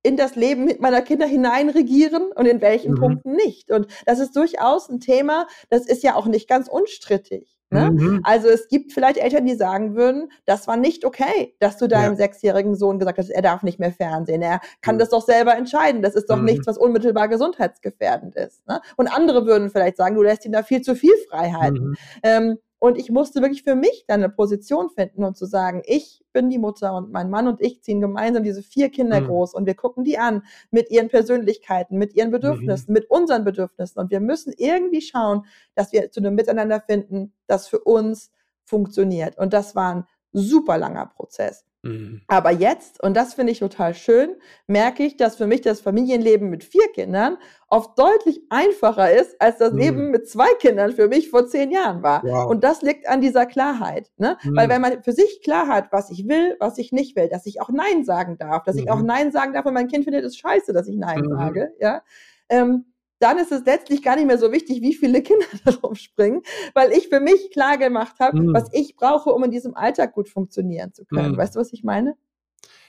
in das Leben mit meiner Kinder hineinregieren und in welchen mhm. Punkten nicht. Und das ist durchaus ein Thema, das ist ja auch nicht ganz unstrittig. Ne? Mhm. Also es gibt vielleicht Eltern, die sagen würden, das war nicht okay, dass du deinem ja. sechsjährigen Sohn gesagt hast, er darf nicht mehr Fernsehen, er kann mhm. das doch selber entscheiden, das ist doch mhm. nichts, was unmittelbar gesundheitsgefährdend ist. Ne? Und andere würden vielleicht sagen, du lässt ihm da viel zu viel Freiheiten. Mhm. Ähm, und ich musste wirklich für mich dann eine Position finden und zu sagen, ich bin die Mutter und mein Mann und ich ziehen gemeinsam diese vier Kinder mhm. groß und wir gucken die an mit ihren Persönlichkeiten, mit ihren Bedürfnissen, mhm. mit unseren Bedürfnissen. Und wir müssen irgendwie schauen, dass wir zu einem Miteinander finden, das für uns funktioniert. Und das war ein super langer Prozess. Mhm. Aber jetzt, und das finde ich total schön, merke ich, dass für mich das Familienleben mit vier Kindern oft deutlich einfacher ist, als das mhm. Leben mit zwei Kindern für mich vor zehn Jahren war. Wow. Und das liegt an dieser Klarheit. Ne? Mhm. Weil wenn man für sich klar hat, was ich will, was ich nicht will, dass ich auch Nein sagen darf, dass ich auch mhm. Nein sagen darf, und mein Kind findet es scheiße, dass ich Nein mhm. sage, ja, ähm, dann ist es letztlich gar nicht mehr so wichtig, wie viele Kinder darauf springen, weil ich für mich klar gemacht habe, mm. was ich brauche, um in diesem Alltag gut funktionieren zu können. Mm. Weißt du, was ich meine?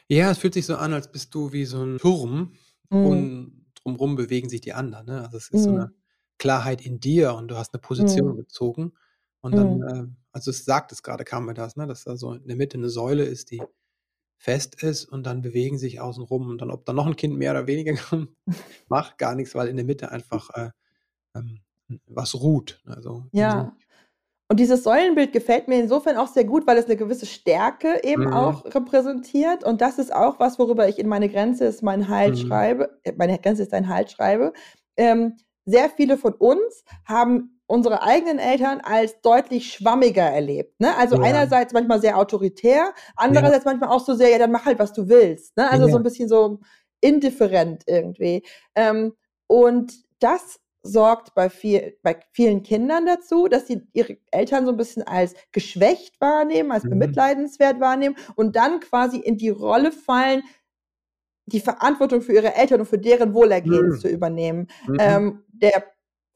Ja, es fühlt sich so an, als bist du wie so ein Turm mm. und drumherum bewegen sich die anderen. Ne? Also es ist so mm. eine Klarheit in dir und du hast eine Position bezogen. Und dann, äh, also es sagt es gerade, kam mir das, ne? dass da so in der Mitte eine Säule ist, die fest ist und dann bewegen sich außen rum und dann, ob da noch ein Kind mehr oder weniger kommt, macht gar nichts, weil in der Mitte einfach äh, ähm, was ruht. Also, ja. Und dieses Säulenbild gefällt mir insofern auch sehr gut, weil es eine gewisse Stärke eben mhm. auch repräsentiert. Und das ist auch was, worüber ich in meine Grenze ist mein Halt mhm. schreibe. Äh, meine Grenze ist ein Halt schreibe. Ähm, sehr viele von uns haben unsere eigenen Eltern als deutlich schwammiger erlebt. Ne? Also ja. einerseits manchmal sehr autoritär, andererseits ja. manchmal auch so sehr, ja, dann mach halt, was du willst. Ne? Also ja. so ein bisschen so indifferent irgendwie. Ähm, und das sorgt bei, viel, bei vielen Kindern dazu, dass sie ihre Eltern so ein bisschen als geschwächt wahrnehmen, als mhm. bemitleidenswert wahrnehmen und dann quasi in die Rolle fallen, die Verantwortung für ihre Eltern und für deren Wohlergehen mhm. zu übernehmen. Mhm. Ähm, der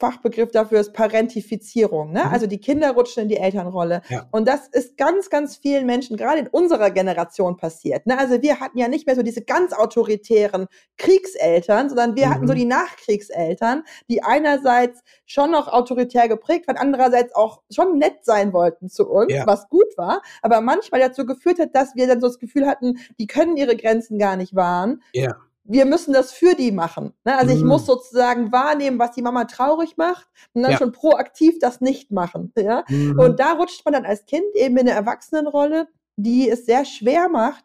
Fachbegriff dafür ist Parentifizierung. Ne? Mhm. Also die Kinder rutschen in die Elternrolle. Ja. Und das ist ganz, ganz vielen Menschen, gerade in unserer Generation passiert. Ne? Also wir hatten ja nicht mehr so diese ganz autoritären Kriegseltern, sondern wir mhm. hatten so mhm. die Nachkriegseltern, die einerseits schon noch autoritär geprägt waren, andererseits auch schon nett sein wollten zu uns, ja. was gut war, aber manchmal dazu geführt hat, dass wir dann so das Gefühl hatten, die können ihre Grenzen gar nicht wahren. Ja wir müssen das für die machen. Ne? Also mhm. ich muss sozusagen wahrnehmen, was die Mama traurig macht und dann ja. schon proaktiv das nicht machen. Ja? Mhm. Und da rutscht man dann als Kind eben in eine Erwachsenenrolle, die es sehr schwer macht,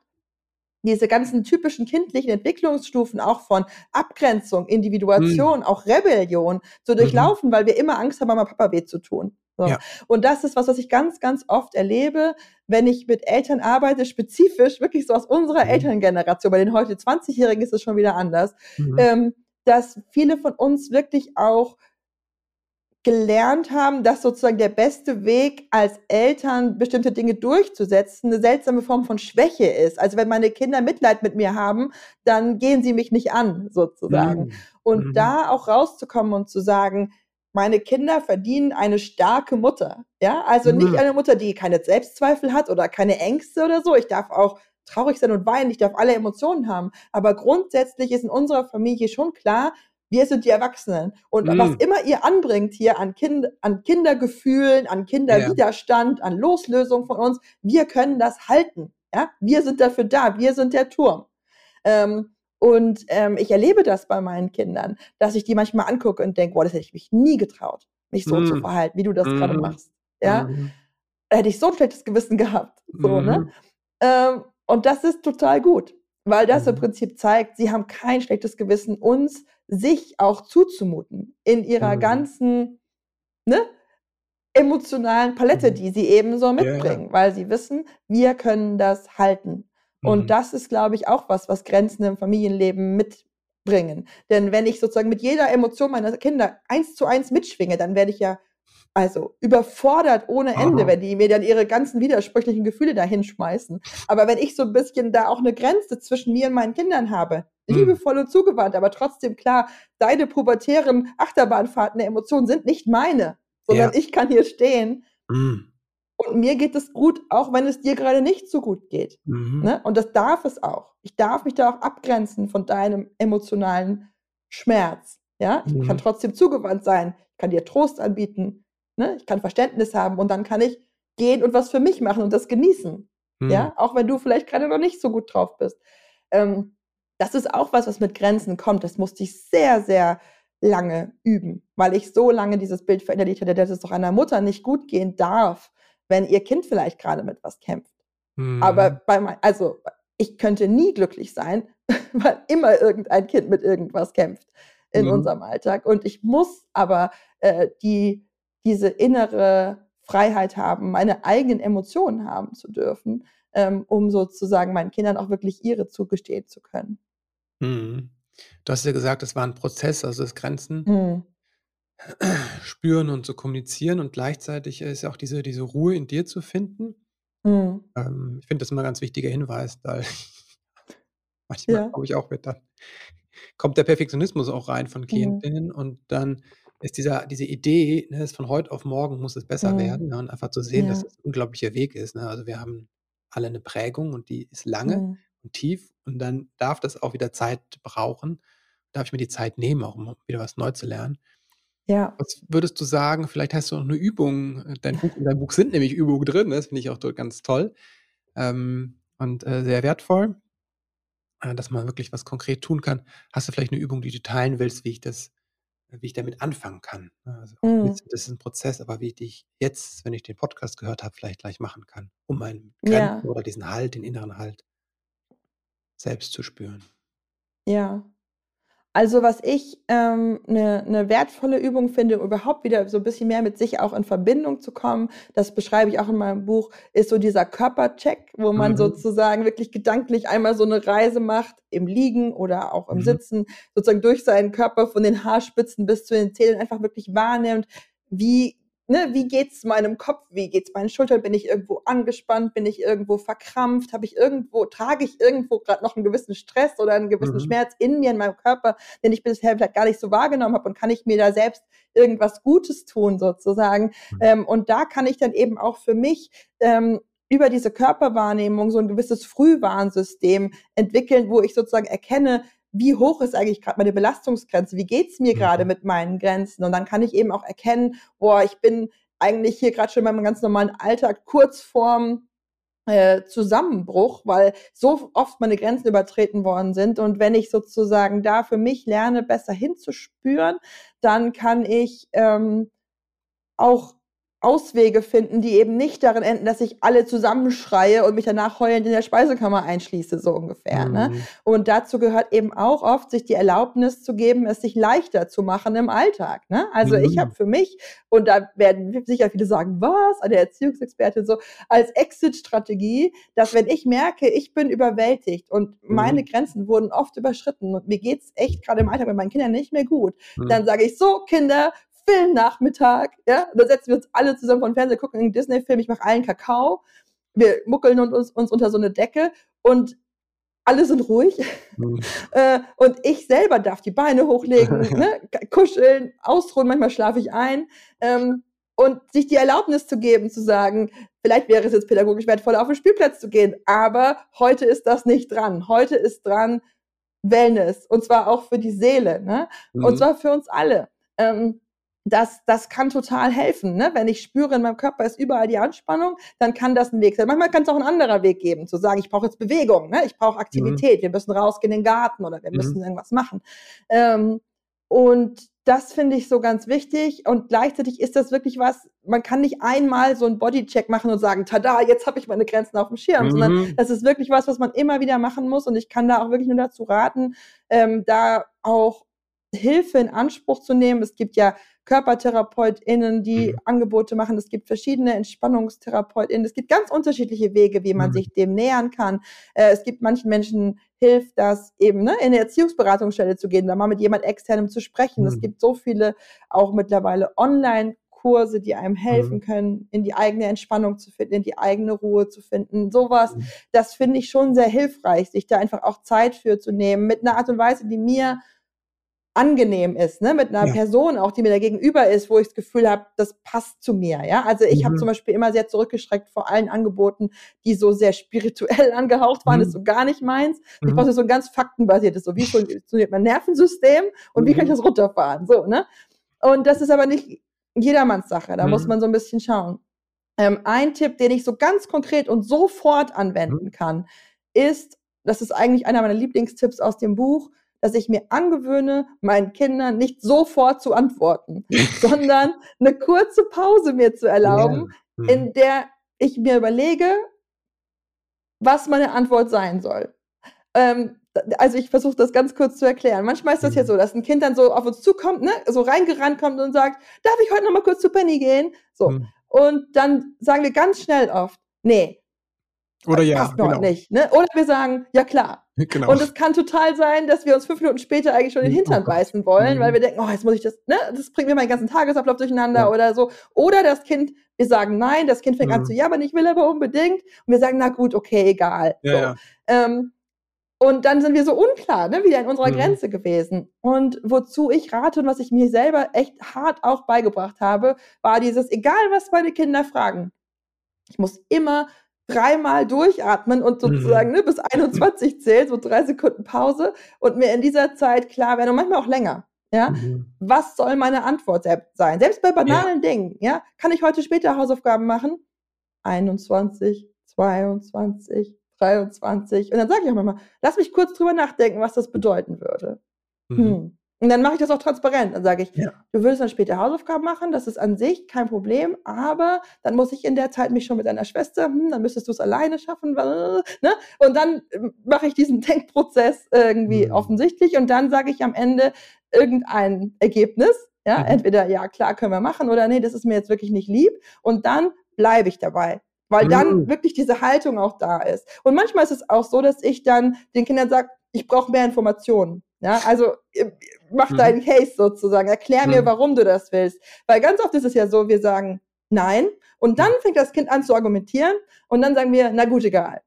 diese ganzen typischen kindlichen Entwicklungsstufen auch von Abgrenzung, Individuation, mhm. auch Rebellion zu mhm. durchlaufen, weil wir immer Angst haben, Mama Papa weh zu tun. So. Ja. Und das ist was, was ich ganz, ganz oft erlebe, wenn ich mit Eltern arbeite, spezifisch wirklich so aus unserer mhm. Elterngeneration, bei den heute 20-Jährigen ist es schon wieder anders, mhm. ähm, dass viele von uns wirklich auch gelernt haben, dass sozusagen der beste Weg als Eltern bestimmte Dinge durchzusetzen eine seltsame Form von Schwäche ist. Also wenn meine Kinder Mitleid mit mir haben, dann gehen sie mich nicht an, sozusagen. Mhm. Und mhm. da auch rauszukommen und zu sagen, meine Kinder verdienen eine starke Mutter. Ja, also mhm. nicht eine Mutter, die keine Selbstzweifel hat oder keine Ängste oder so. Ich darf auch traurig sein und weinen, ich darf alle Emotionen haben. Aber grundsätzlich ist in unserer Familie schon klar, wir sind die Erwachsenen. Und mhm. was immer ihr anbringt hier an, kind, an Kindergefühlen, an Kinderwiderstand, ja. an Loslösung von uns, wir können das halten. Ja? Wir sind dafür da, wir sind der Turm. Ähm, und ähm, ich erlebe das bei meinen Kindern, dass ich die manchmal angucke und denke, boah, das hätte ich mich nie getraut, mich so mm. zu mhm. verhalten, wie du das mm. gerade machst. Ja, mm. da hätte ich so ein schlechtes Gewissen gehabt. So, ne? Mhm. Ähm, und das ist total gut, weil das im mhm. Prinzip zeigt, sie haben kein schlechtes Gewissen, uns sich auch zuzumuten in ihrer ganzen, ne? emotionalen Palette, die sie eben so mitbringen, ja. weil sie wissen, wir können das halten. Und mhm. das ist, glaube ich, auch was, was Grenzen im Familienleben mitbringen. Denn wenn ich sozusagen mit jeder Emotion meiner Kinder eins zu eins mitschwinge, dann werde ich ja also überfordert ohne Ende, Aha. wenn die mir dann ihre ganzen widersprüchlichen Gefühle da hinschmeißen. Aber wenn ich so ein bisschen da auch eine Grenze zwischen mir und meinen Kindern habe, mhm. liebevoll und zugewandt, aber trotzdem klar, deine pubertären Achterbahnfahrten der Emotionen sind nicht meine, sondern ja. ich kann hier stehen mhm. Und mir geht es gut, auch wenn es dir gerade nicht so gut geht. Mhm. Ne? Und das darf es auch. Ich darf mich da auch abgrenzen von deinem emotionalen Schmerz. Ja, ich mhm. kann trotzdem zugewandt sein. Ich kann dir Trost anbieten. Ne? Ich kann Verständnis haben und dann kann ich gehen und was für mich machen und das genießen. Mhm. Ja, auch wenn du vielleicht gerade noch nicht so gut drauf bist. Ähm, das ist auch was, was mit Grenzen kommt. Das musste ich sehr, sehr lange üben, weil ich so lange dieses Bild verinnerlicht hatte, dass es doch einer Mutter nicht gut gehen darf, wenn ihr Kind vielleicht gerade mit was kämpft. Mhm. Aber bei mein, also ich könnte nie glücklich sein, weil immer irgendein Kind mit irgendwas kämpft in mhm. unserem Alltag. Und ich muss aber äh, die, diese innere Freiheit haben, meine eigenen Emotionen haben zu dürfen, ähm, um sozusagen meinen Kindern auch wirklich ihre zugestehen zu können. Mhm. Du hast ja gesagt, es war ein Prozess, also das Grenzen mhm spüren und zu kommunizieren und gleichzeitig ist ja auch diese diese Ruhe in dir zu finden. Mhm. Ähm, ich finde das immer 'n ganz wichtiger Hinweis, weil manchmal Ja. glaube ich auch wird dann kommt der Perfektionismus auch rein von Mhm. Klientinnen und dann ist dieser diese Idee, ne, ist von heute auf morgen muss es besser Mhm. werden, ne, und einfach zu sehen, dass Ja. das 'n unglaublicher Weg ist, ne? Also, wir haben alle eine Prägung und die ist lange Mhm. und tief und dann darf das auch wieder Zeit brauchen. Darf ich mir die Zeit nehmen, auch um wieder was neu zu lernen. Ja. Was würdest du sagen, vielleicht hast du noch eine Übung äh, dein Buch in deinem Buch sind nämlich Übungen drin, das finde ich auch ganz toll, ähm, und, äh, sehr wertvoll, äh, dass man wirklich was konkret tun kann. Hast du vielleicht eine Übung, die du teilen willst, wie ich das wie ich damit anfangen kann? Ne? Also, Mhm. das ist ein Prozess, aber wie ich jetzt, wenn ich den Podcast gehört habe, vielleicht gleich machen kann, um meinen Grenzen Ja. oder diesen Halt, den inneren Halt selbst zu spüren. Ja. Also, was ich, ähm, 'ne 'ne wertvolle Übung finde, um überhaupt wieder so ein bisschen mehr mit sich auch in Verbindung zu kommen, das beschreibe ich auch in meinem Buch, ist so dieser Körpercheck, wo man Mhm. sozusagen wirklich gedanklich einmal so eine Reise macht, im Liegen oder auch im Mhm. Sitzen, sozusagen durch seinen Körper von den Haarspitzen bis zu den Zähnen einfach wirklich wahrnimmt, wie ne, wie geht's meinem Kopf, wie geht's meinen Schultern, bin ich irgendwo angespannt, bin ich irgendwo verkrampft, habe ich irgendwo, trage ich irgendwo gerade noch einen gewissen Stress oder einen gewissen mhm. Schmerz in mir, in meinem Körper, den ich bisher vielleicht gar nicht so wahrgenommen habe und kann ich mir da selbst irgendwas Gutes tun sozusagen. Mhm. Ähm, und da kann ich dann eben auch für mich ähm, über diese Körperwahrnehmung so ein gewisses Frühwarnsystem entwickeln, wo ich sozusagen erkenne, wie hoch ist eigentlich gerade meine Belastungsgrenze, wie geht's mir gerade mhm. mit meinen Grenzen? Und dann kann ich eben auch erkennen, boah, ich bin eigentlich hier gerade schon in meinem ganz normalen Alltag kurz vorm äh, Zusammenbruch, weil so oft meine Grenzen übertreten worden sind. Und wenn ich sozusagen da für mich lerne, besser hinzuspüren, dann kann ich ähm, auch Auswege finden, die eben nicht darin enden, dass ich alle zusammenschreie und mich danach heulend in der Speisekammer einschließe, so ungefähr. Ne? Mhm. Ne? Und dazu gehört eben auch oft, sich die Erlaubnis zu geben, es sich leichter zu machen im Alltag. Ne? Also mhm. ich habe für mich, und da werden sicher viele sagen, was, eine Erziehungsexpertin so, als Exit-Strategie, dass wenn ich merke, ich bin überwältigt und mhm. meine Grenzen wurden oft überschritten und mir geht's echt gerade im Alltag mit meinen Kindern nicht mehr gut, mhm. dann sage ich so, Kinder, Filmnachmittag, ja, da setzen wir uns alle zusammen vor den Fernseher, gucken einen Disney-Film, ich mache allen Kakao, wir muckeln uns, uns unter so eine Decke und alle sind ruhig. Mhm. Äh, und ich selber darf die Beine hochlegen, ne? kuscheln, ausruhen, manchmal schlafe ich ein. Ähm, und sich die Erlaubnis zu geben, zu sagen, vielleicht wäre es jetzt pädagogisch wertvoll, auf den Spielplatz zu gehen, aber heute ist das nicht dran. Heute ist dran Wellness und zwar auch für die Seele, ne? Mhm. Und zwar für uns alle. Ähm, das, das kann total helfen. Ne? Wenn ich spüre, in meinem Körper ist überall die Anspannung, dann kann das ein Weg sein. Manchmal kann es auch ein anderer Weg geben, zu sagen, ich brauche jetzt Bewegung, ne? ich brauche Aktivität, mhm. wir müssen rausgehen in den Garten oder wir mhm. müssen irgendwas machen. Ähm, und das finde ich so ganz wichtig. Und gleichzeitig ist das wirklich was, man kann nicht einmal so einen Bodycheck machen und sagen, tada, jetzt habe ich meine Grenzen auf dem Schirm, mhm. sondern das ist wirklich was, was man immer wieder machen muss. Und ich kann da auch wirklich nur dazu raten, ähm, da auch Hilfe in Anspruch zu nehmen. Es gibt ja KörpertherapeutInnen, die mhm. Angebote machen. Es gibt verschiedene EntspannungstherapeutInnen. Es gibt ganz unterschiedliche Wege, wie man mhm. sich dem nähern kann. Äh, es gibt manchen Menschen hilft das eben, ne, in eine Erziehungsberatungsstelle zu gehen, da mal mit jemand externem zu sprechen. Mhm. Es gibt so viele auch mittlerweile online Kurse, die einem helfen mhm. können, in die eigene Entspannung zu finden, in die eigene Ruhe zu finden. Sowas, mhm. das finde ich schon sehr hilfreich, sich da einfach auch Zeit für zu nehmen, mit einer Art und Weise, die mir angenehm ist, ne? mit einer ja. Person auch, die mir da gegenüber ist, wo ich das Gefühl habe, das passt zu mir. Ja, also ich mhm. habe zum Beispiel immer sehr zurückgeschreckt vor allen Angeboten, die so sehr spirituell angehaucht waren. Mhm. Das ist so gar nicht meins. Mhm. Ich brauche so ein ganz faktenbasiertes, so wie funktioniert mein Nervensystem und wie kann ich mhm. das runterfahren, so ne. Und das ist aber nicht jedermanns Sache. Da muss mhm. man so ein bisschen schauen. Ähm, ein Tipp, den ich so ganz konkret und sofort anwenden mhm. kann, ist, das ist eigentlich einer meiner Lieblingstipps aus dem Buch dass ich mir angewöhne, meinen Kindern nicht sofort zu antworten, sondern eine kurze Pause mir zu erlauben, ja. mhm. in der ich mir überlege, was meine Antwort sein soll. Ähm, also ich versuche das ganz kurz zu erklären. Manchmal ist das mhm. ja so, dass ein Kind dann so auf uns zukommt, ne, so reingerannt kommt und sagt, darf ich heute noch mal kurz zu Penny gehen? So. Mhm. Und dann sagen wir ganz schnell oft, nee. Oder ja, passt genau. nicht. Ne? Oder wir sagen, ja klar. Genau. Und es kann total sein, dass wir uns fünf Minuten später eigentlich schon den oh Hintern oh beißen wollen, mhm. weil wir denken, oh, jetzt muss ich das, ne, das bringt mir meinen ganzen Tagesablauf durcheinander ja. oder so. Oder das Kind, wir sagen nein, das Kind fängt mhm. an zu jammern, ich will aber unbedingt. Und wir sagen, na gut, okay, egal. Ja, so. ja. Ähm, und dann sind wir so unklar, ne, wieder in unserer mhm. Grenze gewesen. Und wozu ich rate und was ich mir selber echt hart auch beigebracht habe, war dieses, egal was meine Kinder fragen, ich muss immer dreimal durchatmen und sozusagen mhm. ne, bis 21 zählt, so drei Sekunden Pause und mir in dieser Zeit klar werden und manchmal auch länger. Ja, mhm. was soll meine Antwort sein? Selbst bei banalen ja. Dingen, ja, kann ich heute später Hausaufgaben machen? 21, 22, 23 und dann sage ich auch mal, lass mich kurz drüber nachdenken, was das bedeuten würde. Mhm. Hm. Und dann mache ich das auch transparent. Dann sage ich, ja. du würdest dann später Hausaufgaben machen, das ist an sich kein Problem, aber dann muss ich in der Zeit mich schon mit deiner Schwester, hm, dann müsstest du es alleine schaffen. Ne? Und dann ähm, mache ich diesen Denkprozess irgendwie mhm. offensichtlich und dann sage ich am Ende irgendein Ergebnis. Ja, mhm. entweder ja, klar, können wir machen oder nee, das ist mir jetzt wirklich nicht lieb. Und dann bleibe ich dabei weil mhm. dann wirklich diese Haltung auch da ist. Und manchmal ist es auch so, dass ich dann den Kindern sage, ich brauche mehr Informationen. Ja, also äh, mach mhm. deinen Case sozusagen, erklär mhm. mir, warum du das willst. Weil ganz oft ist es ja so, wir sagen nein und dann fängt das Kind an zu argumentieren und dann sagen wir, na gut, egal.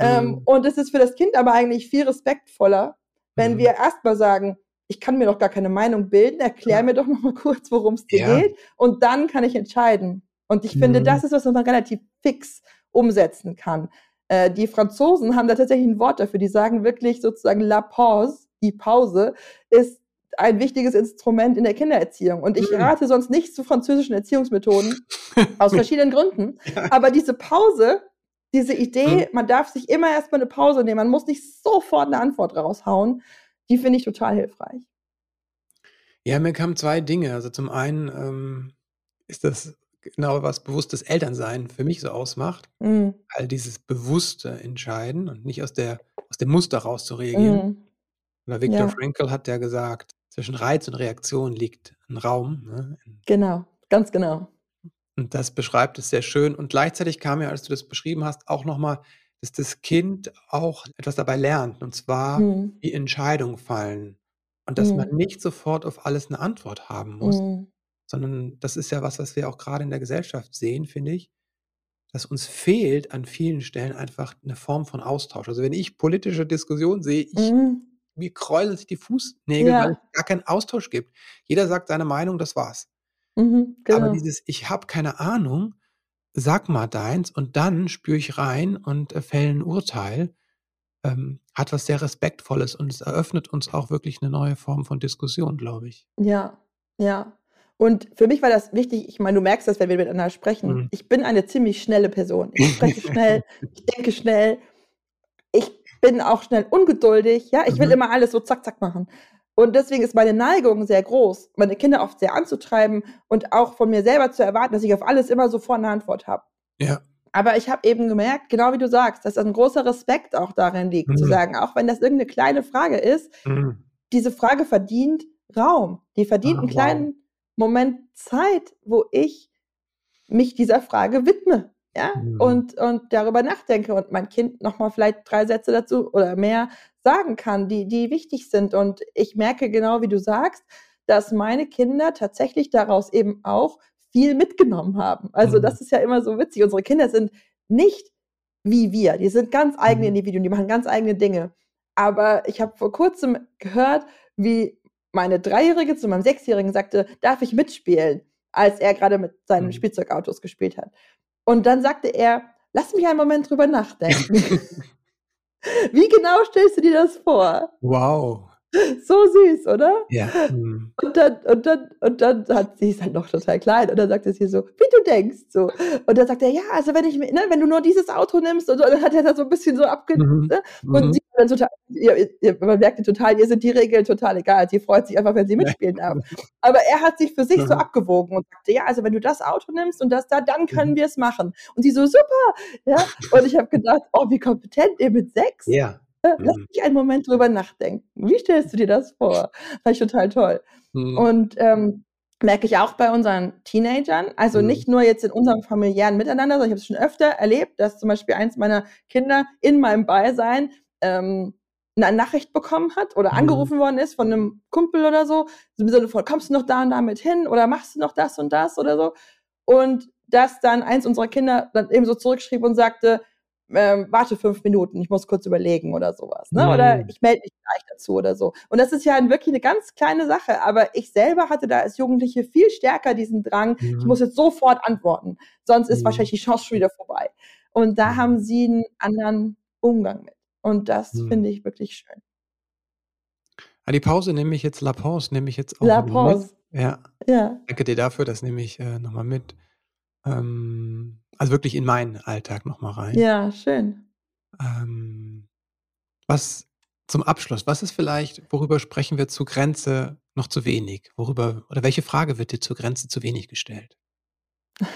Ähm, mhm. Ähm, und es ist für das Kind aber eigentlich viel respektvoller, wenn mhm. wir erstmal sagen, ich kann mir doch gar keine Meinung bilden, erklär ja. mir doch noch mal kurz, worum es dir ja. geht und dann kann ich entscheiden. Und ich finde, das mhm. ist was, was man relativ fix umsetzen kann. Äh, die Franzosen haben da tatsächlich ein Wort dafür. Die sagen wirklich sozusagen la pause die Pause ist ein wichtiges Instrument in der Kindererziehung. Und ich mhm. rate sonst nicht zu französischen Erziehungsmethoden aus verschiedenen Gründen. Aber diese Pause, diese Idee, mhm. man darf sich immer erstmal eine Pause nehmen, man muss nicht sofort eine Antwort raushauen, die finde ich total hilfreich. Ja, mir kamen zwei Dinge. Also zum einen ähm, ist das genau was bewusstes Elternsein für mich so ausmacht. Mhm. All dieses bewusste Entscheiden und nicht aus der aus dem Muster rauszureagieren. Mhm. Oder Viktor Ja. Frankl hat ja gesagt, zwischen Reiz und Reaktion liegt ein Raum, ne? Genau, ganz genau. Und das beschreibt es sehr schön. Und gleichzeitig kam ja, als du das beschrieben hast, auch nochmal, dass das Kind auch etwas dabei lernt, und zwar, Mhm. wie Entscheidungen fallen. Und dass man mhm. nicht sofort auf alles eine Antwort haben muss. Mhm. sondern das ist ja was, was wir auch gerade in der Gesellschaft sehen, finde ich, dass uns fehlt an vielen Stellen einfach eine Form von Austausch. Also wenn ich politische Diskussionen sehe, ich, mhm. Mir kräuseln sich die Fußnägel, ja. weil es gar keinen Austausch gibt. Jeder sagt seine Meinung, das war's. Mhm, genau. Aber dieses, ich habe keine Ahnung, sag mal deins und dann spüre ich rein und äh, fälle ein Urteil, ähm, hat was sehr Respektvolles und es eröffnet uns auch wirklich eine neue Form von Diskussion, glaube ich. Ja, ja. Und für mich war das wichtig, ich meine, du merkst das, wenn wir miteinander sprechen. Mhm. Ich bin eine ziemlich schnelle Person. Ich spreche schnell, ich denke schnell. Ich bin auch schnell ungeduldig. Ja, ich will mhm. immer alles so zack, zack machen. Und deswegen ist meine Neigung sehr groß, meine Kinder oft sehr anzutreiben und auch von mir selber zu erwarten, dass ich auf alles immer sofort eine Antwort habe. Ja. Aber ich habe eben gemerkt, genau wie du sagst, dass ein großer Respekt auch darin liegt, mhm. zu sagen, auch wenn das irgendeine kleine Frage ist, mhm. diese Frage verdient Raum. Die verdient ah, einen kleinen wow. Moment Zeit, wo ich mich dieser Frage widme. Ja, mhm. und, und darüber nachdenke und mein Kind nochmal vielleicht drei Sätze dazu oder mehr sagen kann, die, die wichtig sind. Und ich merke genau, wie du sagst, dass meine Kinder tatsächlich daraus eben auch viel mitgenommen haben. Also mhm. das ist ja immer so witzig. Unsere Kinder sind nicht wie wir. Die sind ganz eigene mhm. Individuen, die machen ganz eigene Dinge. Aber ich habe vor kurzem gehört, wie meine Dreijährige zu meinem Sechsjährigen sagte, darf ich mitspielen, als er gerade mit seinen mhm. Spielzeugautos gespielt hat. Und dann sagte er, lass mich einen Moment drüber nachdenken. Wie genau stellst du dir das vor? Wow. So süß, oder? Ja. Mhm. Und dann, und dann, und dann hat sie ist halt noch total klein und dann sagt sie so, wie du denkst, so. Und dann sagt er, ja, also wenn ich, ne, wenn du nur dieses Auto nimmst und, so, dann hat er das so ein bisschen so abge, mhm. ne? und mhm. sie dann total, ihr, ihr, man merkt total, ihr sind die Regeln total egal. Sie freut sich einfach, wenn sie mitspielen darf. Aber er hat sich für sich so mhm. abgewogen und sagte, ja, also wenn du das Auto nimmst und das da, dann können mhm. wir es machen. Und sie so, super, ja. Und ich habe gedacht, oh, wie kompetent ihr mit sechs. Ja. Lass mhm. mich einen Moment drüber nachdenken. Wie stellst du dir das vor? Fand ich total toll. Mhm. Und ähm, merke ich auch bei unseren Teenagern, also mhm. nicht nur jetzt in unserem familiären Miteinander, sondern ich habe es schon öfter erlebt, dass zum Beispiel eins meiner Kinder in meinem Beisein ähm, eine Nachricht bekommen hat oder mhm. angerufen worden ist von einem Kumpel oder so, so im Sinne von, kommst du noch da und da mit hin oder machst du noch das und das oder so. Und dass dann eins unserer Kinder dann eben so zurückschrieb und sagte, ähm, warte fünf Minuten, ich muss kurz überlegen oder sowas. Ne? Mhm. Oder ich melde mich gleich dazu oder so. Und das ist ja wirklich eine ganz kleine Sache. Aber ich selber hatte da als Jugendliche viel stärker diesen Drang, mhm. ich muss jetzt sofort antworten. Sonst ist mhm. wahrscheinlich die Chance schon wieder vorbei. Und da mhm. haben sie einen anderen Umgang mit. Und das mhm. finde ich wirklich schön. Ah, die Pause nehme ich jetzt, La Pause nehme ich jetzt auch La Pause. Mit. Ja. ja. Danke dir dafür, das nehme ich äh, nochmal mit. Ähm, also wirklich in meinen Alltag nochmal rein. Ja, schön. Ähm, was zum Abschluss, was ist vielleicht, worüber sprechen wir zur Grenze noch zu wenig? Worüber, oder welche Frage wird dir zur Grenze zu wenig gestellt?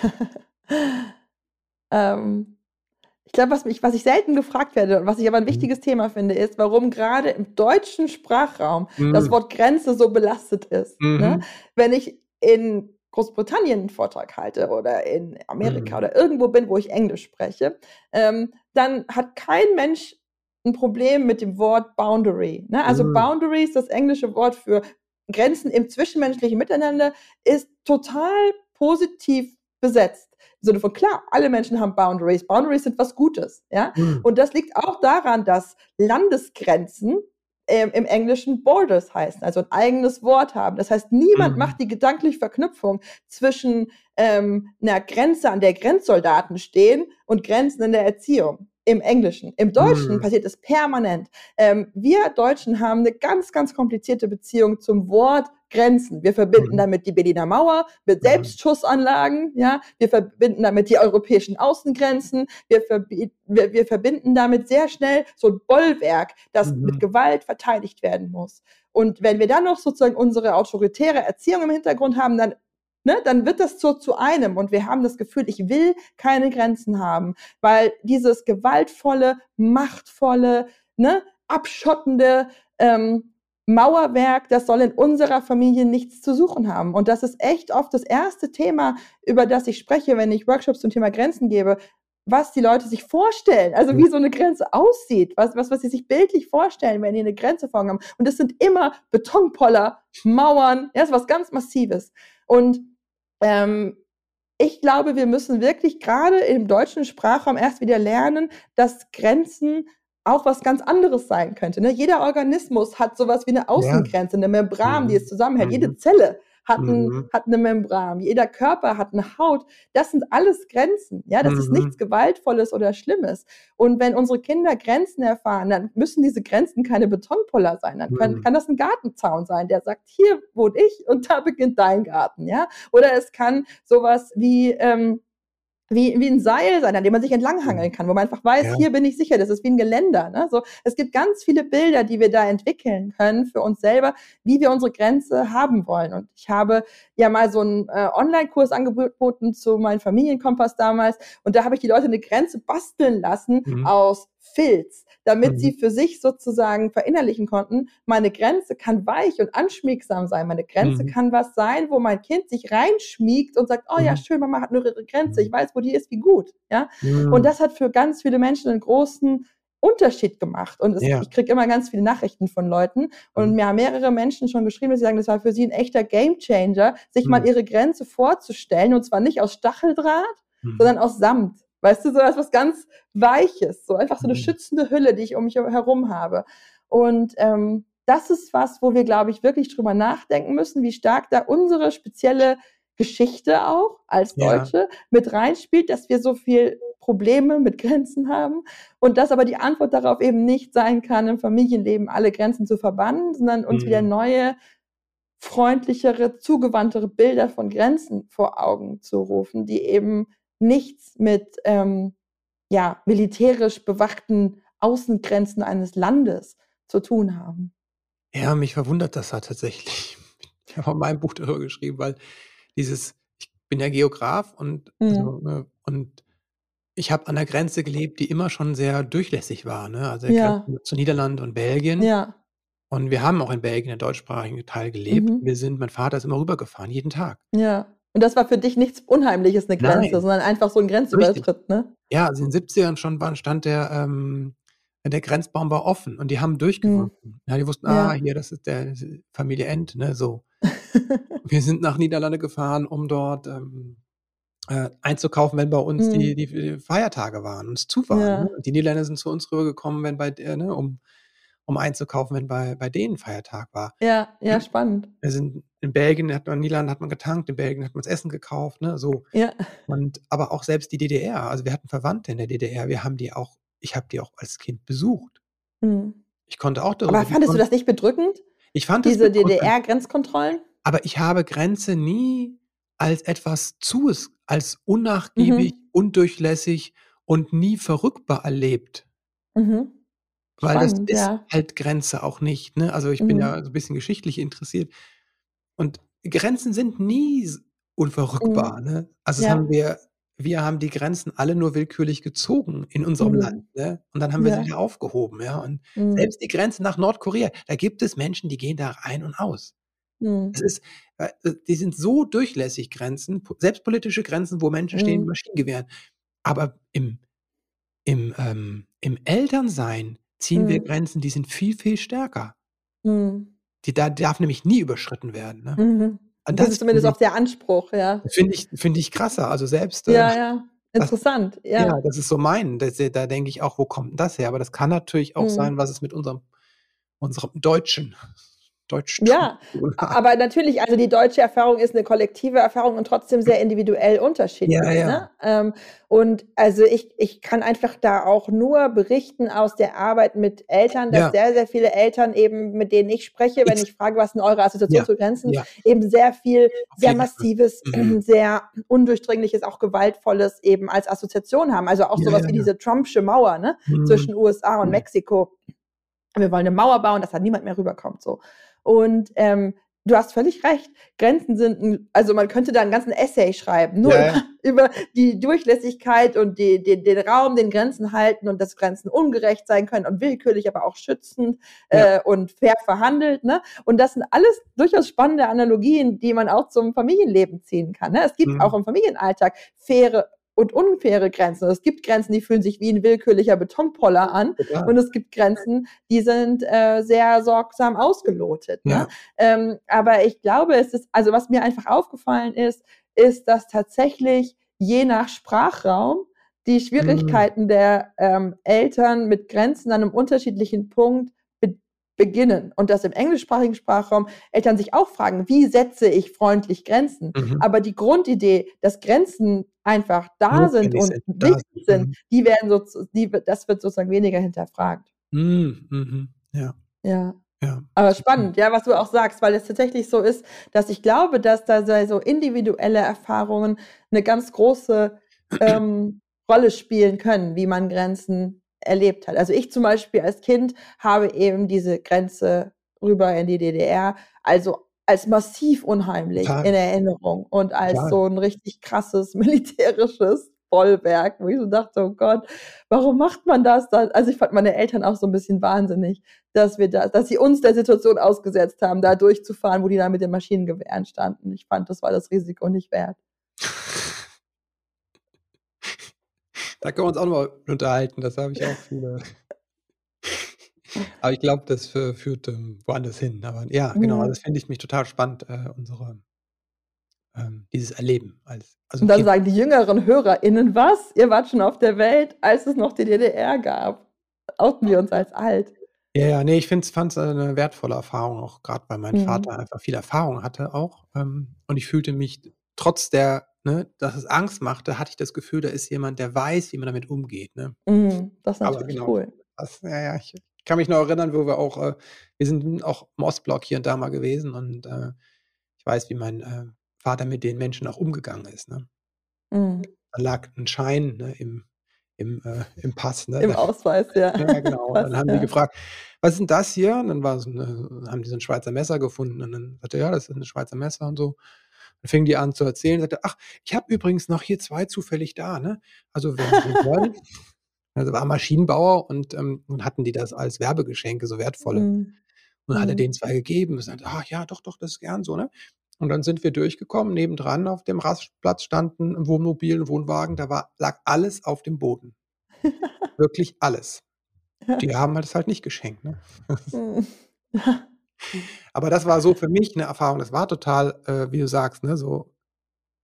ähm, ich glaube, was, was ich selten gefragt werde und was ich aber ein mhm. wichtiges mhm. Thema finde, ist, warum gerade im deutschen Sprachraum mhm. das Wort Grenze so belastet ist. Ne? Mhm. Ne? Wenn ich in Großbritannien einen Vortrag halte oder in Amerika mhm. oder irgendwo bin, wo ich Englisch spreche, ähm, dann hat kein Mensch ein Problem mit dem Wort Boundary. Ne? Also mhm. Boundary ist das englische Wort für Grenzen im zwischenmenschlichen Miteinander, ist total positiv besetzt. Im Sinne von, klar, alle Menschen haben Boundaries. Boundaries sind was Gutes. Ja? Mhm. Und das liegt auch daran, dass Landesgrenzen im Englischen Borders heißen, also ein eigenes Wort haben. Das heißt, niemand mhm. macht die gedankliche Verknüpfung zwischen ähm, einer Grenze, an der Grenzsoldaten stehen und Grenzen in der Erziehung im Englischen. Im Deutschen mhm. passiert es permanent. Ähm, wir Deutschen haben eine ganz, ganz komplizierte Beziehung zum Wort Grenzen. Wir verbinden mhm. damit die Berliner Mauer mit Selbstschussanlagen, ja. Wir verbinden damit die europäischen Außengrenzen. Wir, wir, wir verbinden damit sehr schnell so ein Bollwerk, das mhm. mit Gewalt verteidigt werden muss. Und wenn wir dann noch sozusagen unsere autoritäre Erziehung im Hintergrund haben, dann Ne, dann wird das zu, zu einem und wir haben das Gefühl, ich will keine Grenzen haben, weil dieses gewaltvolle, machtvolle, ne, abschottende ähm, Mauerwerk, das soll in unserer Familie nichts zu suchen haben. Und das ist echt oft das erste Thema, über das ich spreche, wenn ich Workshops zum Thema Grenzen gebe, was die Leute sich vorstellen, also wie so eine Grenze aussieht, was, was, was sie sich bildlich vorstellen, wenn die eine Grenze vor haben. Und das sind immer Betonpoller, Mauern, ja, das ist was ganz Massives. Und ähm, ich glaube, wir müssen wirklich gerade im deutschen Sprachraum erst wieder lernen, dass Grenzen auch was ganz anderes sein könnte. Ne? Jeder Organismus hat sowas wie eine Außengrenze, eine Membran, mhm. die es zusammenhält. Mhm. Jede Zelle hat, ein, mhm. hat eine Membran, jeder Körper hat eine Haut. Das sind alles Grenzen. Ja, das mhm. ist nichts Gewaltvolles oder Schlimmes. Und wenn unsere Kinder Grenzen erfahren, dann müssen diese Grenzen keine Betonpuller sein. Dann können, mhm. kann das ein Gartenzaun sein, der sagt, hier wohne ich und da beginnt dein Garten. Ja, oder es kann sowas wie ähm, wie, wie ein Seil sein, an dem man sich entlanghangeln mhm. kann, wo man einfach weiß, ja. hier bin ich sicher, das ist wie ein Geländer. Ne? So, es gibt ganz viele Bilder, die wir da entwickeln können für uns selber, wie wir unsere Grenze haben wollen. Und ich habe ja mal so einen äh, Online-Kurs angeboten zu meinem Familienkompass damals und da habe ich die Leute eine Grenze basteln lassen mhm. aus Filz damit mhm. sie für sich sozusagen verinnerlichen konnten, meine Grenze kann weich und anschmiegsam sein. Meine Grenze mhm. kann was sein, wo mein Kind sich reinschmiegt und sagt, oh ja, mhm. schön, Mama hat nur ihre Grenze, ich mhm. weiß, wo die ist, wie gut. Ja? Und mhm. das hat für ganz viele Menschen einen großen Unterschied gemacht. Und es, ja. ich kriege immer ganz viele Nachrichten von Leuten. Und mhm. mir haben mehrere Menschen schon geschrieben, dass sie sagen, das war für sie ein echter Gamechanger, sich mhm. mal ihre Grenze vorzustellen. Und zwar nicht aus Stacheldraht, mhm. sondern aus Samt. Weißt du, so etwas ganz Weiches, so einfach so eine mhm. schützende Hülle, die ich um mich herum habe. Und ähm, das ist was, wo wir, glaube ich, wirklich drüber nachdenken müssen, wie stark da unsere spezielle Geschichte auch als Deutsche ja. mit reinspielt, dass wir so viel Probleme mit Grenzen haben und dass aber die Antwort darauf eben nicht sein kann, im Familienleben alle Grenzen zu verbannen, sondern uns mhm. wieder neue, freundlichere, zugewandtere Bilder von Grenzen vor Augen zu rufen, die eben nichts mit ähm, ja, militärisch bewachten Außengrenzen eines Landes zu tun haben. Ja, mich verwundert das halt tatsächlich. Ich habe auch mein Buch darüber geschrieben, weil dieses, ich bin ja Geograf und, mhm. also, und ich habe an der Grenze gelebt, die immer schon sehr durchlässig war. Ne? Also ja. zu Niederlanden und Belgien. Ja. Und wir haben auch in Belgien, der deutschsprachigen Teil, gelebt. Mhm. Wir sind, mein Vater ist immer rübergefahren, jeden Tag. Ja. Und das war für dich nichts Unheimliches, eine Grenze, Nein. sondern einfach so ein Grenzübertritt, ne? Ja, also in den 70ern schon war, stand der, ähm, der Grenzbaum war offen und die haben durchgewunken. Mhm. Ja, die wussten, ja. ah, hier, das ist der Familie End, ne, so. wir sind nach Niederlande gefahren, um dort ähm, äh, einzukaufen, wenn bei uns mhm. die, die, Feiertage waren und es zu waren. Ja. Ne? Die Niederländer sind zu uns rübergekommen, wenn bei, äh, ne, um um einzukaufen, wenn bei, bei denen Feiertag war. Ja, ja, spannend. Wir sind in Belgien, hat man, in Niederlanden hat man getankt, in Belgien hat man das Essen gekauft, ne, so. Ja. Und, aber auch selbst die DDR, also wir hatten Verwandte in der DDR, wir haben die auch, ich habe die auch als Kind besucht. Mhm. Ich konnte auch darüber. Aber fandest du das nicht bedrückend? Ich fand Diese DDR-Grenzkontrollen? Aber ich habe Grenze nie als etwas zu, als unnachgiebig, mhm. undurchlässig und nie verrückbar erlebt. Mhm. Weil Spannend, das ist ja. halt Grenze auch nicht. Ne? Also ich bin mhm. ja so ein bisschen geschichtlich interessiert. Und Grenzen sind nie unverrückbar. Mhm. Ne? Also ja. haben wir, wir haben die Grenzen alle nur willkürlich gezogen in unserem mhm. Land. Ne? Und dann haben wir ja. sie wieder aufgehoben. Ja? Und mhm. selbst die Grenze nach Nordkorea, da gibt es Menschen, die gehen da rein und aus. Mhm. Es ist, äh, die sind so durchlässig Grenzen, selbst politische Grenzen, wo Menschen stehen mit mhm. Maschinengewehren. Aber im, im, ähm, im Elternsein ziehen wir mhm. Grenzen, die sind viel, viel stärker. Mhm. Die da darf nämlich nie überschritten werden, ne? Mhm. Und das ist zumindest auch der Anspruch, ja. finde ich finde ich krasser. Also selbst, äh, Ja, ja. das Interessant, ja. ja, das ist so mein. Das da denke ich auch: „Wo kommt 'n das her?“ Aber das kann natürlich auch Mhm. sein, was es mit unserem unserem Deutschen Deutschtum. Ja, aber natürlich, also die deutsche Erfahrung ist eine kollektive Erfahrung und trotzdem sehr individuell unterschiedlich. Ja, ja. Ne? Ähm, und also ich, ich kann einfach da auch nur berichten aus der Arbeit mit Eltern, dass ja. sehr, sehr viele Eltern eben, mit denen ich spreche, wenn ich, ich frage, was sind eure Assoziationsgrenzen, ja. eben sehr viel, sehr massives, mhm. sehr undurchdringliches, auch gewaltvolles eben als Assoziation haben. Also auch sowas wie diese Trumpsche Mauer ne? Mhm. zwischen USA und mhm. Mexiko. Wir wollen eine Mauer bauen, dass da niemand mehr rüberkommt. So. Und ähm, du hast völlig recht. Grenzen sind, ein, also man könnte da einen ganzen Essay schreiben, nur ja, ja. Über, die Durchlässigkeit und die, die, den Raum, den Grenzen halten und dass Grenzen ungerecht sein können und willkürlich, aber auch schützend ja. äh, und fair verhandelt. Ne? Und das sind alles durchaus spannende Analogien, die man auch zum Familienleben ziehen kann. Ne? Es gibt mhm. auch im Familienalltag faire und unfaire Grenzen. Es gibt Grenzen, die fühlen sich wie ein willkürlicher Betonpoller an ja. und es gibt Grenzen, die sind äh, sehr sorgsam ausgelotet. Ne? Ja. Ähm, aber ich glaube, es ist, also was mir einfach aufgefallen ist, ist, dass tatsächlich je nach Sprachraum die Schwierigkeiten mhm. der ähm, Eltern mit Grenzen an einem unterschiedlichen Punkt beginnen. Und dass im englischsprachigen Sprachraum Eltern sich auch fragen, wie setze ich freundlich Grenzen? Mhm. Aber die Grundidee, dass Grenzen einfach da sind und sind, wichtig sind, mhm. die werden so, die, das wird sozusagen weniger hinterfragt. Mhm. mhm. Ja. Ja. Ja. Aber spannend, ja, was du auch sagst, weil es tatsächlich so ist, dass ich glaube, dass da so individuelle Erfahrungen eine ganz große ähm, Rolle spielen können, wie man Grenzen erlebt hat. Also ich zum Beispiel als Kind habe eben diese Grenze rüber in die DDR, also als massiv unheimlich Total. in Erinnerung und als Total. so ein richtig krasses militärisches Bollwerk, wo ich so dachte, oh Gott, warum macht man das dann? Also ich fand meine Eltern auch so ein bisschen wahnsinnig, dass wir da, dass sie uns der Situation ausgesetzt haben, da durchzufahren, wo die da mit den Maschinengewehren standen. Ich fand, das war das Risiko nicht wert. Da können wir uns auch noch mal unterhalten. Das habe ich auch viele. Aber ich glaube, das führt ähm, woanders hin. Aber ja, genau, ja. das finde ich mich total spannend, äh, unsere ähm, dieses Erleben. Als, also Und dann sagen die jüngeren HörerInnen, was? Ihr wart schon auf der Welt, als es noch die DDR gab. Outen wir uns als alt. Ja, ja, nee, ich fand es eine wertvolle Erfahrung, auch gerade weil mein mhm. Vater einfach viel Erfahrung hatte auch. Ähm, und ich fühlte mich trotz der, ne, dass es Angst machte, hatte ich das Gefühl, da ist jemand, der weiß, wie man damit umgeht. Ne? Mhm, das ist natürlich genau, cool. Das, ja, ja, ich kann mich noch erinnern, wo wir auch, äh, wir sind auch im Ostblock hier und da mal gewesen und äh, ich weiß, wie mein äh, Vater mit den Menschen auch umgegangen ist. Ne? Mhm. Da lag ein Schein ne, im, im, äh, im Pass. Ne? Im Ausweis, ja. ja, genau. Und dann haben ja. die gefragt, was ist denn das hier? Und dann war so eine, haben die so ein Schweizer Messer gefunden. Und dann sagte er, ja, das ist ein Schweizer Messer und so. Dann fing die an zu erzählen, sagte, ach, ich habe übrigens noch hier zwei zufällig da, ne? Also wenn Sie wollen. Also war Maschinenbauer und, ähm, und hatten die das als Werbegeschenke, so wertvolle. Mhm. Und hat er mhm. denen zwei gegeben und sagte, ach ja, doch, doch, das ist gern so, ne? Und dann sind wir durchgekommen. Nebendran auf dem Rastplatz standen ein Wohnmobil, ein Wohnwagen. Da war, lag alles auf dem Boden. Wirklich alles. Die haben das halt nicht geschenkt. Ne? Aber das war so für mich eine Erfahrung. Das war total, äh, wie du sagst, ne, so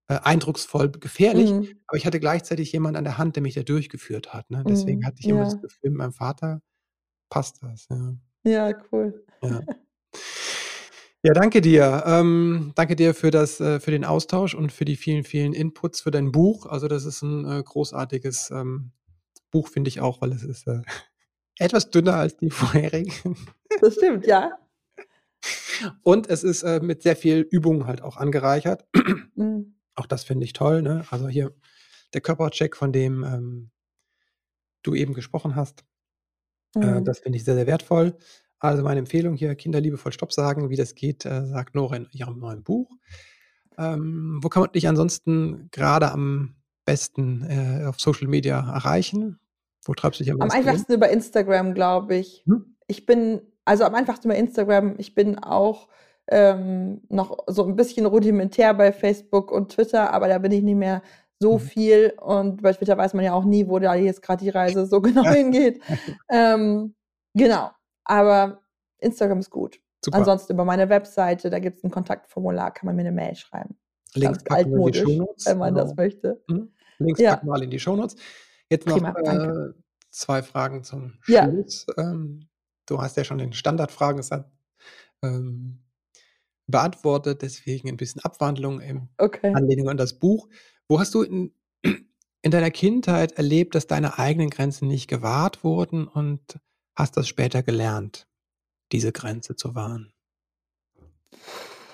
äh, eindrucksvoll, gefährlich. Mhm. Aber ich hatte gleichzeitig jemanden an der Hand, der mich da durchgeführt hat. Ne? Deswegen mhm. hatte ich immer ja. das Gefühl, mit meinem Vater passt das. Ja, ja cool. Ja. Ja, danke dir. Ähm, danke dir für das, äh, für den Austausch und für die vielen, vielen Inputs für dein Buch. Also das ist ein äh, großartiges ähm, Buch, finde ich auch, weil es ist äh, etwas dünner als die vorherigen. Das stimmt, ja. Und es ist äh, mit sehr viel Übung halt auch angereichert. Mhm. Auch das finde ich toll. Ne? Also hier der Körpercheck, von dem ähm, du eben gesprochen hast. Äh, mhm. das finde ich sehr, sehr wertvoll. Also meine Empfehlung hier, Kinder liebevoll Stopp sagen, wie das geht, äh, sagt Nora in ihrem neuen Buch. Ähm, wo kann man dich ansonsten gerade am besten äh, auf Social Media erreichen? Wo treibst du dich am Am einfachsten über Instagram, glaube ich. Hm? Ich bin, also am einfachsten über Instagram. Ich bin auch ähm, noch so ein bisschen rudimentär bei Facebook und Twitter, aber da bin ich nicht mehr so mhm. viel und bei Twitter weiß man ja auch nie, wo da jetzt gerade die Reise so genau hingeht. Ähm, genau. Aber Instagram ist gut. Super. Ansonsten über meine Webseite, da gibt es ein Kontaktformular, kann man mir eine Mail schreiben. Links packen wir in die Shownotes. Wenn man genau. das möchte. Mhm. Links ja. packen wir mal in die Shownotes. Jetzt noch Prima, äh, zwei Fragen zum Schluss. Ja. Ähm, du hast ja schon den Standardfragen ähm, beantwortet, deswegen ein bisschen Abwandlung im okay. Anlehnung an das Buch. Wo hast du in, in deiner Kindheit erlebt, dass deine eigenen Grenzen nicht gewahrt wurden und hast das später gelernt, diese Grenze zu wahren?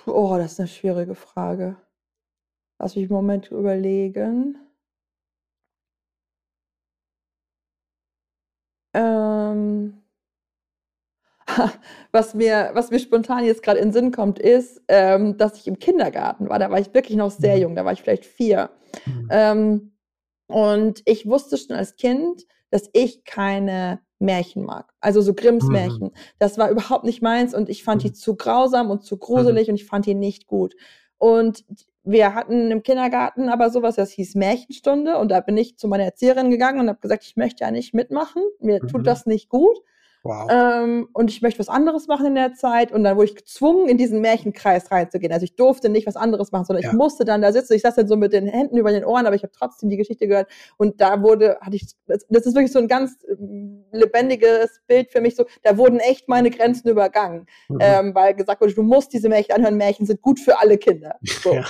Oh, das ist eine schwierige Frage. Lass mich einen Moment überlegen. Ähm, was, mir, was mir spontan jetzt gerade in den Sinn kommt, ist, ähm, dass ich im Kindergarten war. Da war ich wirklich noch sehr mhm. jung, da war ich vielleicht vier. Mhm. Ähm, und ich wusste schon als Kind, dass ich keine Märchen mag. Also so Grimms mhm. Märchen. Das war überhaupt nicht meins und ich fand mhm. die zu grausam und zu gruselig mhm. und ich fand die nicht gut. Und wir hatten im Kindergarten aber sowas, das hieß Märchenstunde und da bin ich zu meiner Erzieherin gegangen und habe gesagt, ich möchte ja nicht mitmachen, mir tut mhm. das nicht gut. Wow. Ähm, und ich möchte was anderes machen in der Zeit. Und dann wurde ich gezwungen, in diesen Märchenkreis reinzugehen. Also ich durfte nicht was anderes machen, sondern ja. ich musste dann da sitzen. Ich saß dann so mit den Händen über den Ohren, aber ich habe trotzdem die Geschichte gehört. Und da wurde, hatte ich, das ist wirklich so ein ganz ähm, lebendiges Bild für mich. So, da wurden echt meine Grenzen übergangen, mhm. ähm, weil gesagt wurde, du musst diese Märchen anhören. Märchen sind gut für alle Kinder. So.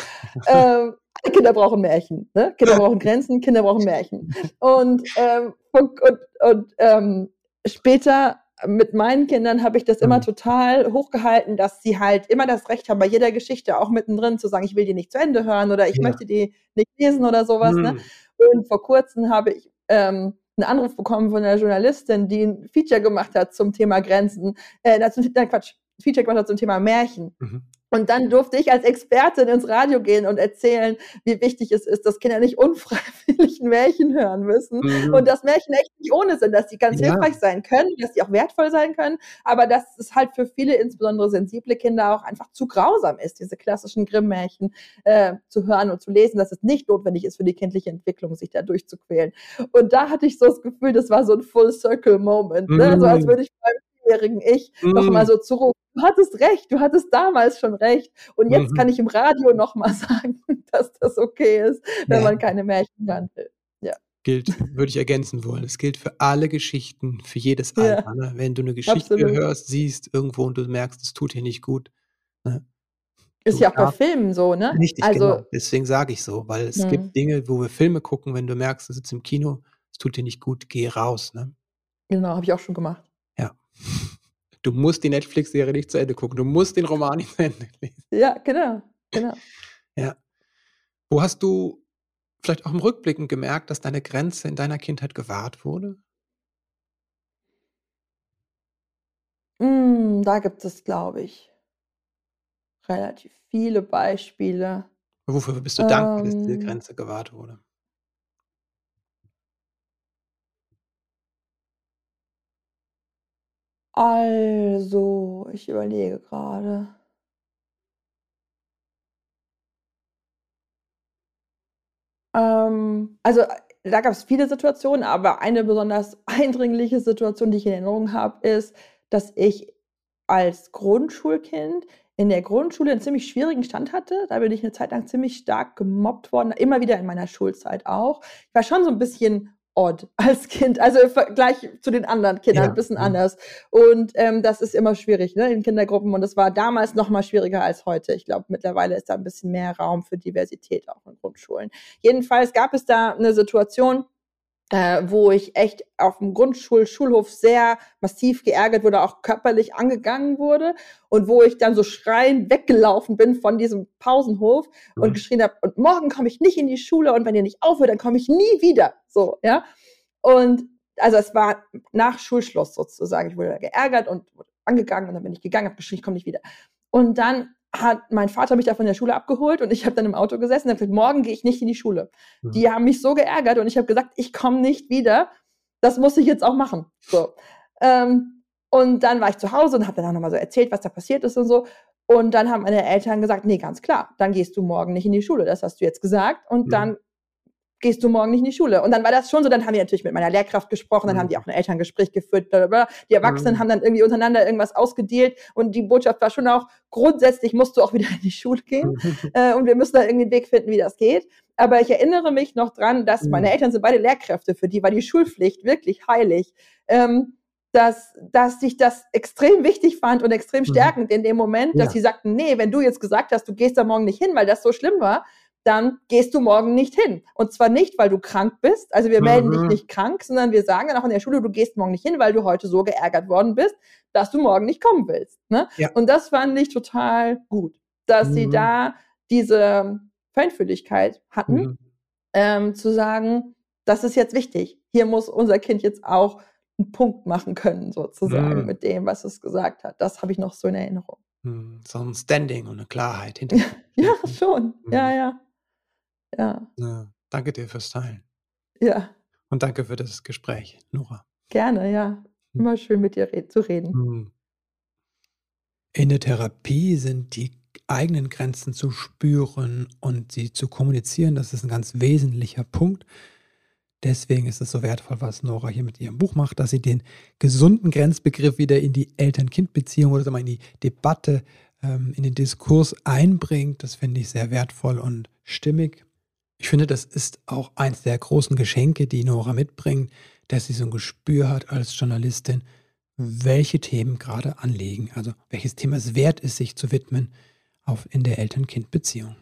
Ja. ähm, Kinder brauchen Märchen. Ne? Kinder brauchen Grenzen, Kinder brauchen Märchen. Und, ähm, und, und, und ähm, später mit meinen Kindern habe ich das immer mhm. total hochgehalten, dass sie halt immer das Recht haben, bei jeder Geschichte auch mittendrin zu sagen, ich will die nicht zu Ende hören oder ich ja. möchte die nicht lesen oder sowas. Ne? Mhm. Ne? Und vor kurzem habe ich ähm, einen Anruf bekommen von einer Journalistin, die ein Feature gemacht hat zum Thema Grenzen, äh, nein, Quatsch, Feature gemacht hat zum Thema Märchen. Mhm. Und dann durfte ich als Expertin ins Radio gehen und erzählen, wie wichtig es ist, dass Kinder nicht unfreiwillig ein Märchen hören müssen mhm. und dass Märchen echt nicht ohne sind, dass sie ganz ja. hilfreich sein können, dass sie auch wertvoll sein können, aber dass es halt für viele, insbesondere sensible Kinder, auch einfach zu grausam ist, diese klassischen Grimm-Märchen äh, zu hören und zu lesen, dass es nicht notwendig ist für die kindliche Entwicklung, sich da durchzuquälen. Und da hatte ich so das Gefühl, das war so ein Full-Circle-Moment, ne? Mhm. so als würde ich beim jährigen Ich mm. nochmal so zurück. Du hattest recht, du hattest damals schon recht. Und jetzt mhm. kann ich im Radio nochmal sagen, dass das okay ist, wenn ja. man keine Märchen hören will. Ja. Gilt, würde ich ergänzen wollen. Es gilt für alle Geschichten, für jedes Alter. Ja. Ne? Wenn du eine Geschichte Absolut. hörst, siehst irgendwo und du merkst, es tut dir nicht gut. Ne? Ist ja auch bei Filmen so, ne? Richtig, also, genau. Deswegen sage ich so, weil es hm. gibt Dinge, wo wir Filme gucken, wenn du merkst, du sitzt im Kino, es tut dir nicht gut, geh raus, ne? Genau, habe ich auch schon gemacht. Du musst die Netflix-Serie nicht zu Ende gucken. Du musst den Roman nicht zu Ende lesen. Ja, genau. genau. Ja. Wo hast du vielleicht auch im Rückblicken gemerkt, dass deine Grenze in deiner Kindheit gewahrt wurde? Mm, da gibt es, glaube ich, relativ viele Beispiele. Wofür bist du dankbar, dass diese ähm. Grenze gewahrt wurde? Also, ich überlege gerade. Ähm, also, da gab es viele Situationen, aber eine besonders eindringliche Situation, die ich in Erinnerung habe, ist, dass ich als Grundschulkind in der Grundschule einen ziemlich schwierigen Stand hatte. Da bin ich eine Zeit lang ziemlich stark gemobbt worden, immer wieder in meiner Schulzeit auch. Ich war schon so ein bisschen odd als Kind, also im Vergleich zu den anderen Kindern ja. ein bisschen anders. Und ähm, das ist immer schwierig ne, in Kindergruppen und das war damals noch mal schwieriger als heute. Ich glaube, mittlerweile ist da ein bisschen mehr Raum für Diversität auch in Grundschulen. Jedenfalls gab es da eine Situation, äh, wo ich echt auf dem Grundschul-Schulhof sehr massiv geärgert wurde, auch körperlich angegangen wurde und wo ich dann so schreiend weggelaufen bin von diesem Pausenhof mhm. und geschrien habe, und morgen komme ich nicht in die Schule und wenn ihr nicht aufhört, dann komme ich nie wieder. So, ja. Und also es war nach Schulschluss sozusagen. Ich wurde geärgert und wurde angegangen und dann bin ich gegangen, habe geschrien, ich komme nicht wieder. Und dann hat mein Vater mich da von der Schule abgeholt und ich habe dann im Auto gesessen und habe gesagt, morgen gehe ich nicht in die Schule. Mhm. Die haben mich so geärgert und ich habe gesagt, ich komme nicht wieder. Das muss ich jetzt auch machen. So. Ähm, und dann war ich zu Hause und habe dann auch nochmal so erzählt, was da passiert ist und so. Und dann haben meine Eltern gesagt, nee, ganz klar, dann gehst du morgen nicht in die Schule. Das hast du jetzt gesagt. Und mhm. dann gehst du morgen nicht in die Schule. Und dann war das schon so, dann haben die natürlich mit meiner Lehrkraft gesprochen, dann mhm. haben die auch ein Elterngespräch geführt, bla, bla, bla. Die Erwachsenen mhm. haben dann irgendwie untereinander irgendwas ausgedealt und die Botschaft war schon auch, grundsätzlich musst du auch wieder in die Schule gehen äh, und wir müssen da irgendwie einen Weg finden, wie das geht. Aber ich erinnere mich noch dran, dass mhm. meine Eltern sind beide Lehrkräfte, für die war die Schulpflicht wirklich heilig. Ähm, dass, dass ich das extrem wichtig fand und extrem mhm. stärkend in dem Moment, dass ja. sie sagten, nee, wenn du jetzt gesagt hast, du gehst da morgen nicht hin, weil das so schlimm war, dann gehst du morgen nicht hin. Und zwar nicht, weil du krank bist. Also wir melden dich mhm. nicht krank, sondern wir sagen dann auch in der Schule, du gehst morgen nicht hin, weil du heute so geärgert worden bist, dass du morgen nicht kommen willst. Ne? Ja. Und das fand ich total gut, dass mhm. sie da diese Feinfühligkeit hatten, mhm. ähm, zu sagen, das ist jetzt wichtig. Hier muss unser Kind jetzt auch einen Punkt machen können, sozusagen, mhm. mit dem, was es gesagt hat. Das habe ich noch so in Erinnerung. Mhm. So ein Standing und eine Klarheit hinter. ja, schon. Ja, mhm. ja. Ja. ja. Danke dir fürs Teilen. Ja. Und danke für das Gespräch, Nora. Gerne, ja. Hm. Immer schön mit dir zu reden. Hm. In der Therapie sind die eigenen Grenzen zu spüren und sie zu kommunizieren, das ist ein ganz wesentlicher Punkt. Deswegen ist es so wertvoll, was Nora hier mit ihrem Buch macht, dass sie den gesunden Grenzbegriff wieder in die Eltern-Kind-Beziehung oder mal in die Debatte, ähm, in den Diskurs einbringt. Das finde ich sehr wertvoll und stimmig. Ich finde, das ist auch eins der großen Geschenke, die Nora mitbringt, dass sie so ein Gespür hat als Journalistin, welche Themen gerade anliegen, also welches Thema es wert ist, sich zu widmen auf in der Eltern-Kind-Beziehung.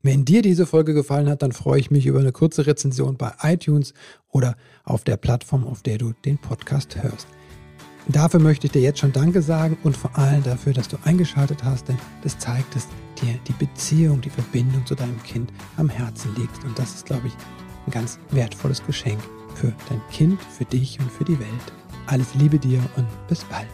Wenn dir diese Folge gefallen hat, dann freue ich mich über eine kurze Rezension bei iTunes oder auf der Plattform, auf der du den Podcast hörst. Dafür möchte ich dir jetzt schon Danke sagen und vor allem dafür, dass du eingeschaltet hast, denn das zeigt, dass dir die Beziehung, die Verbindung zu deinem Kind am Herzen liegt. Und das ist, glaube ich, ein ganz wertvolles Geschenk für dein Kind, für dich und für die Welt. Alles Liebe dir und bis bald.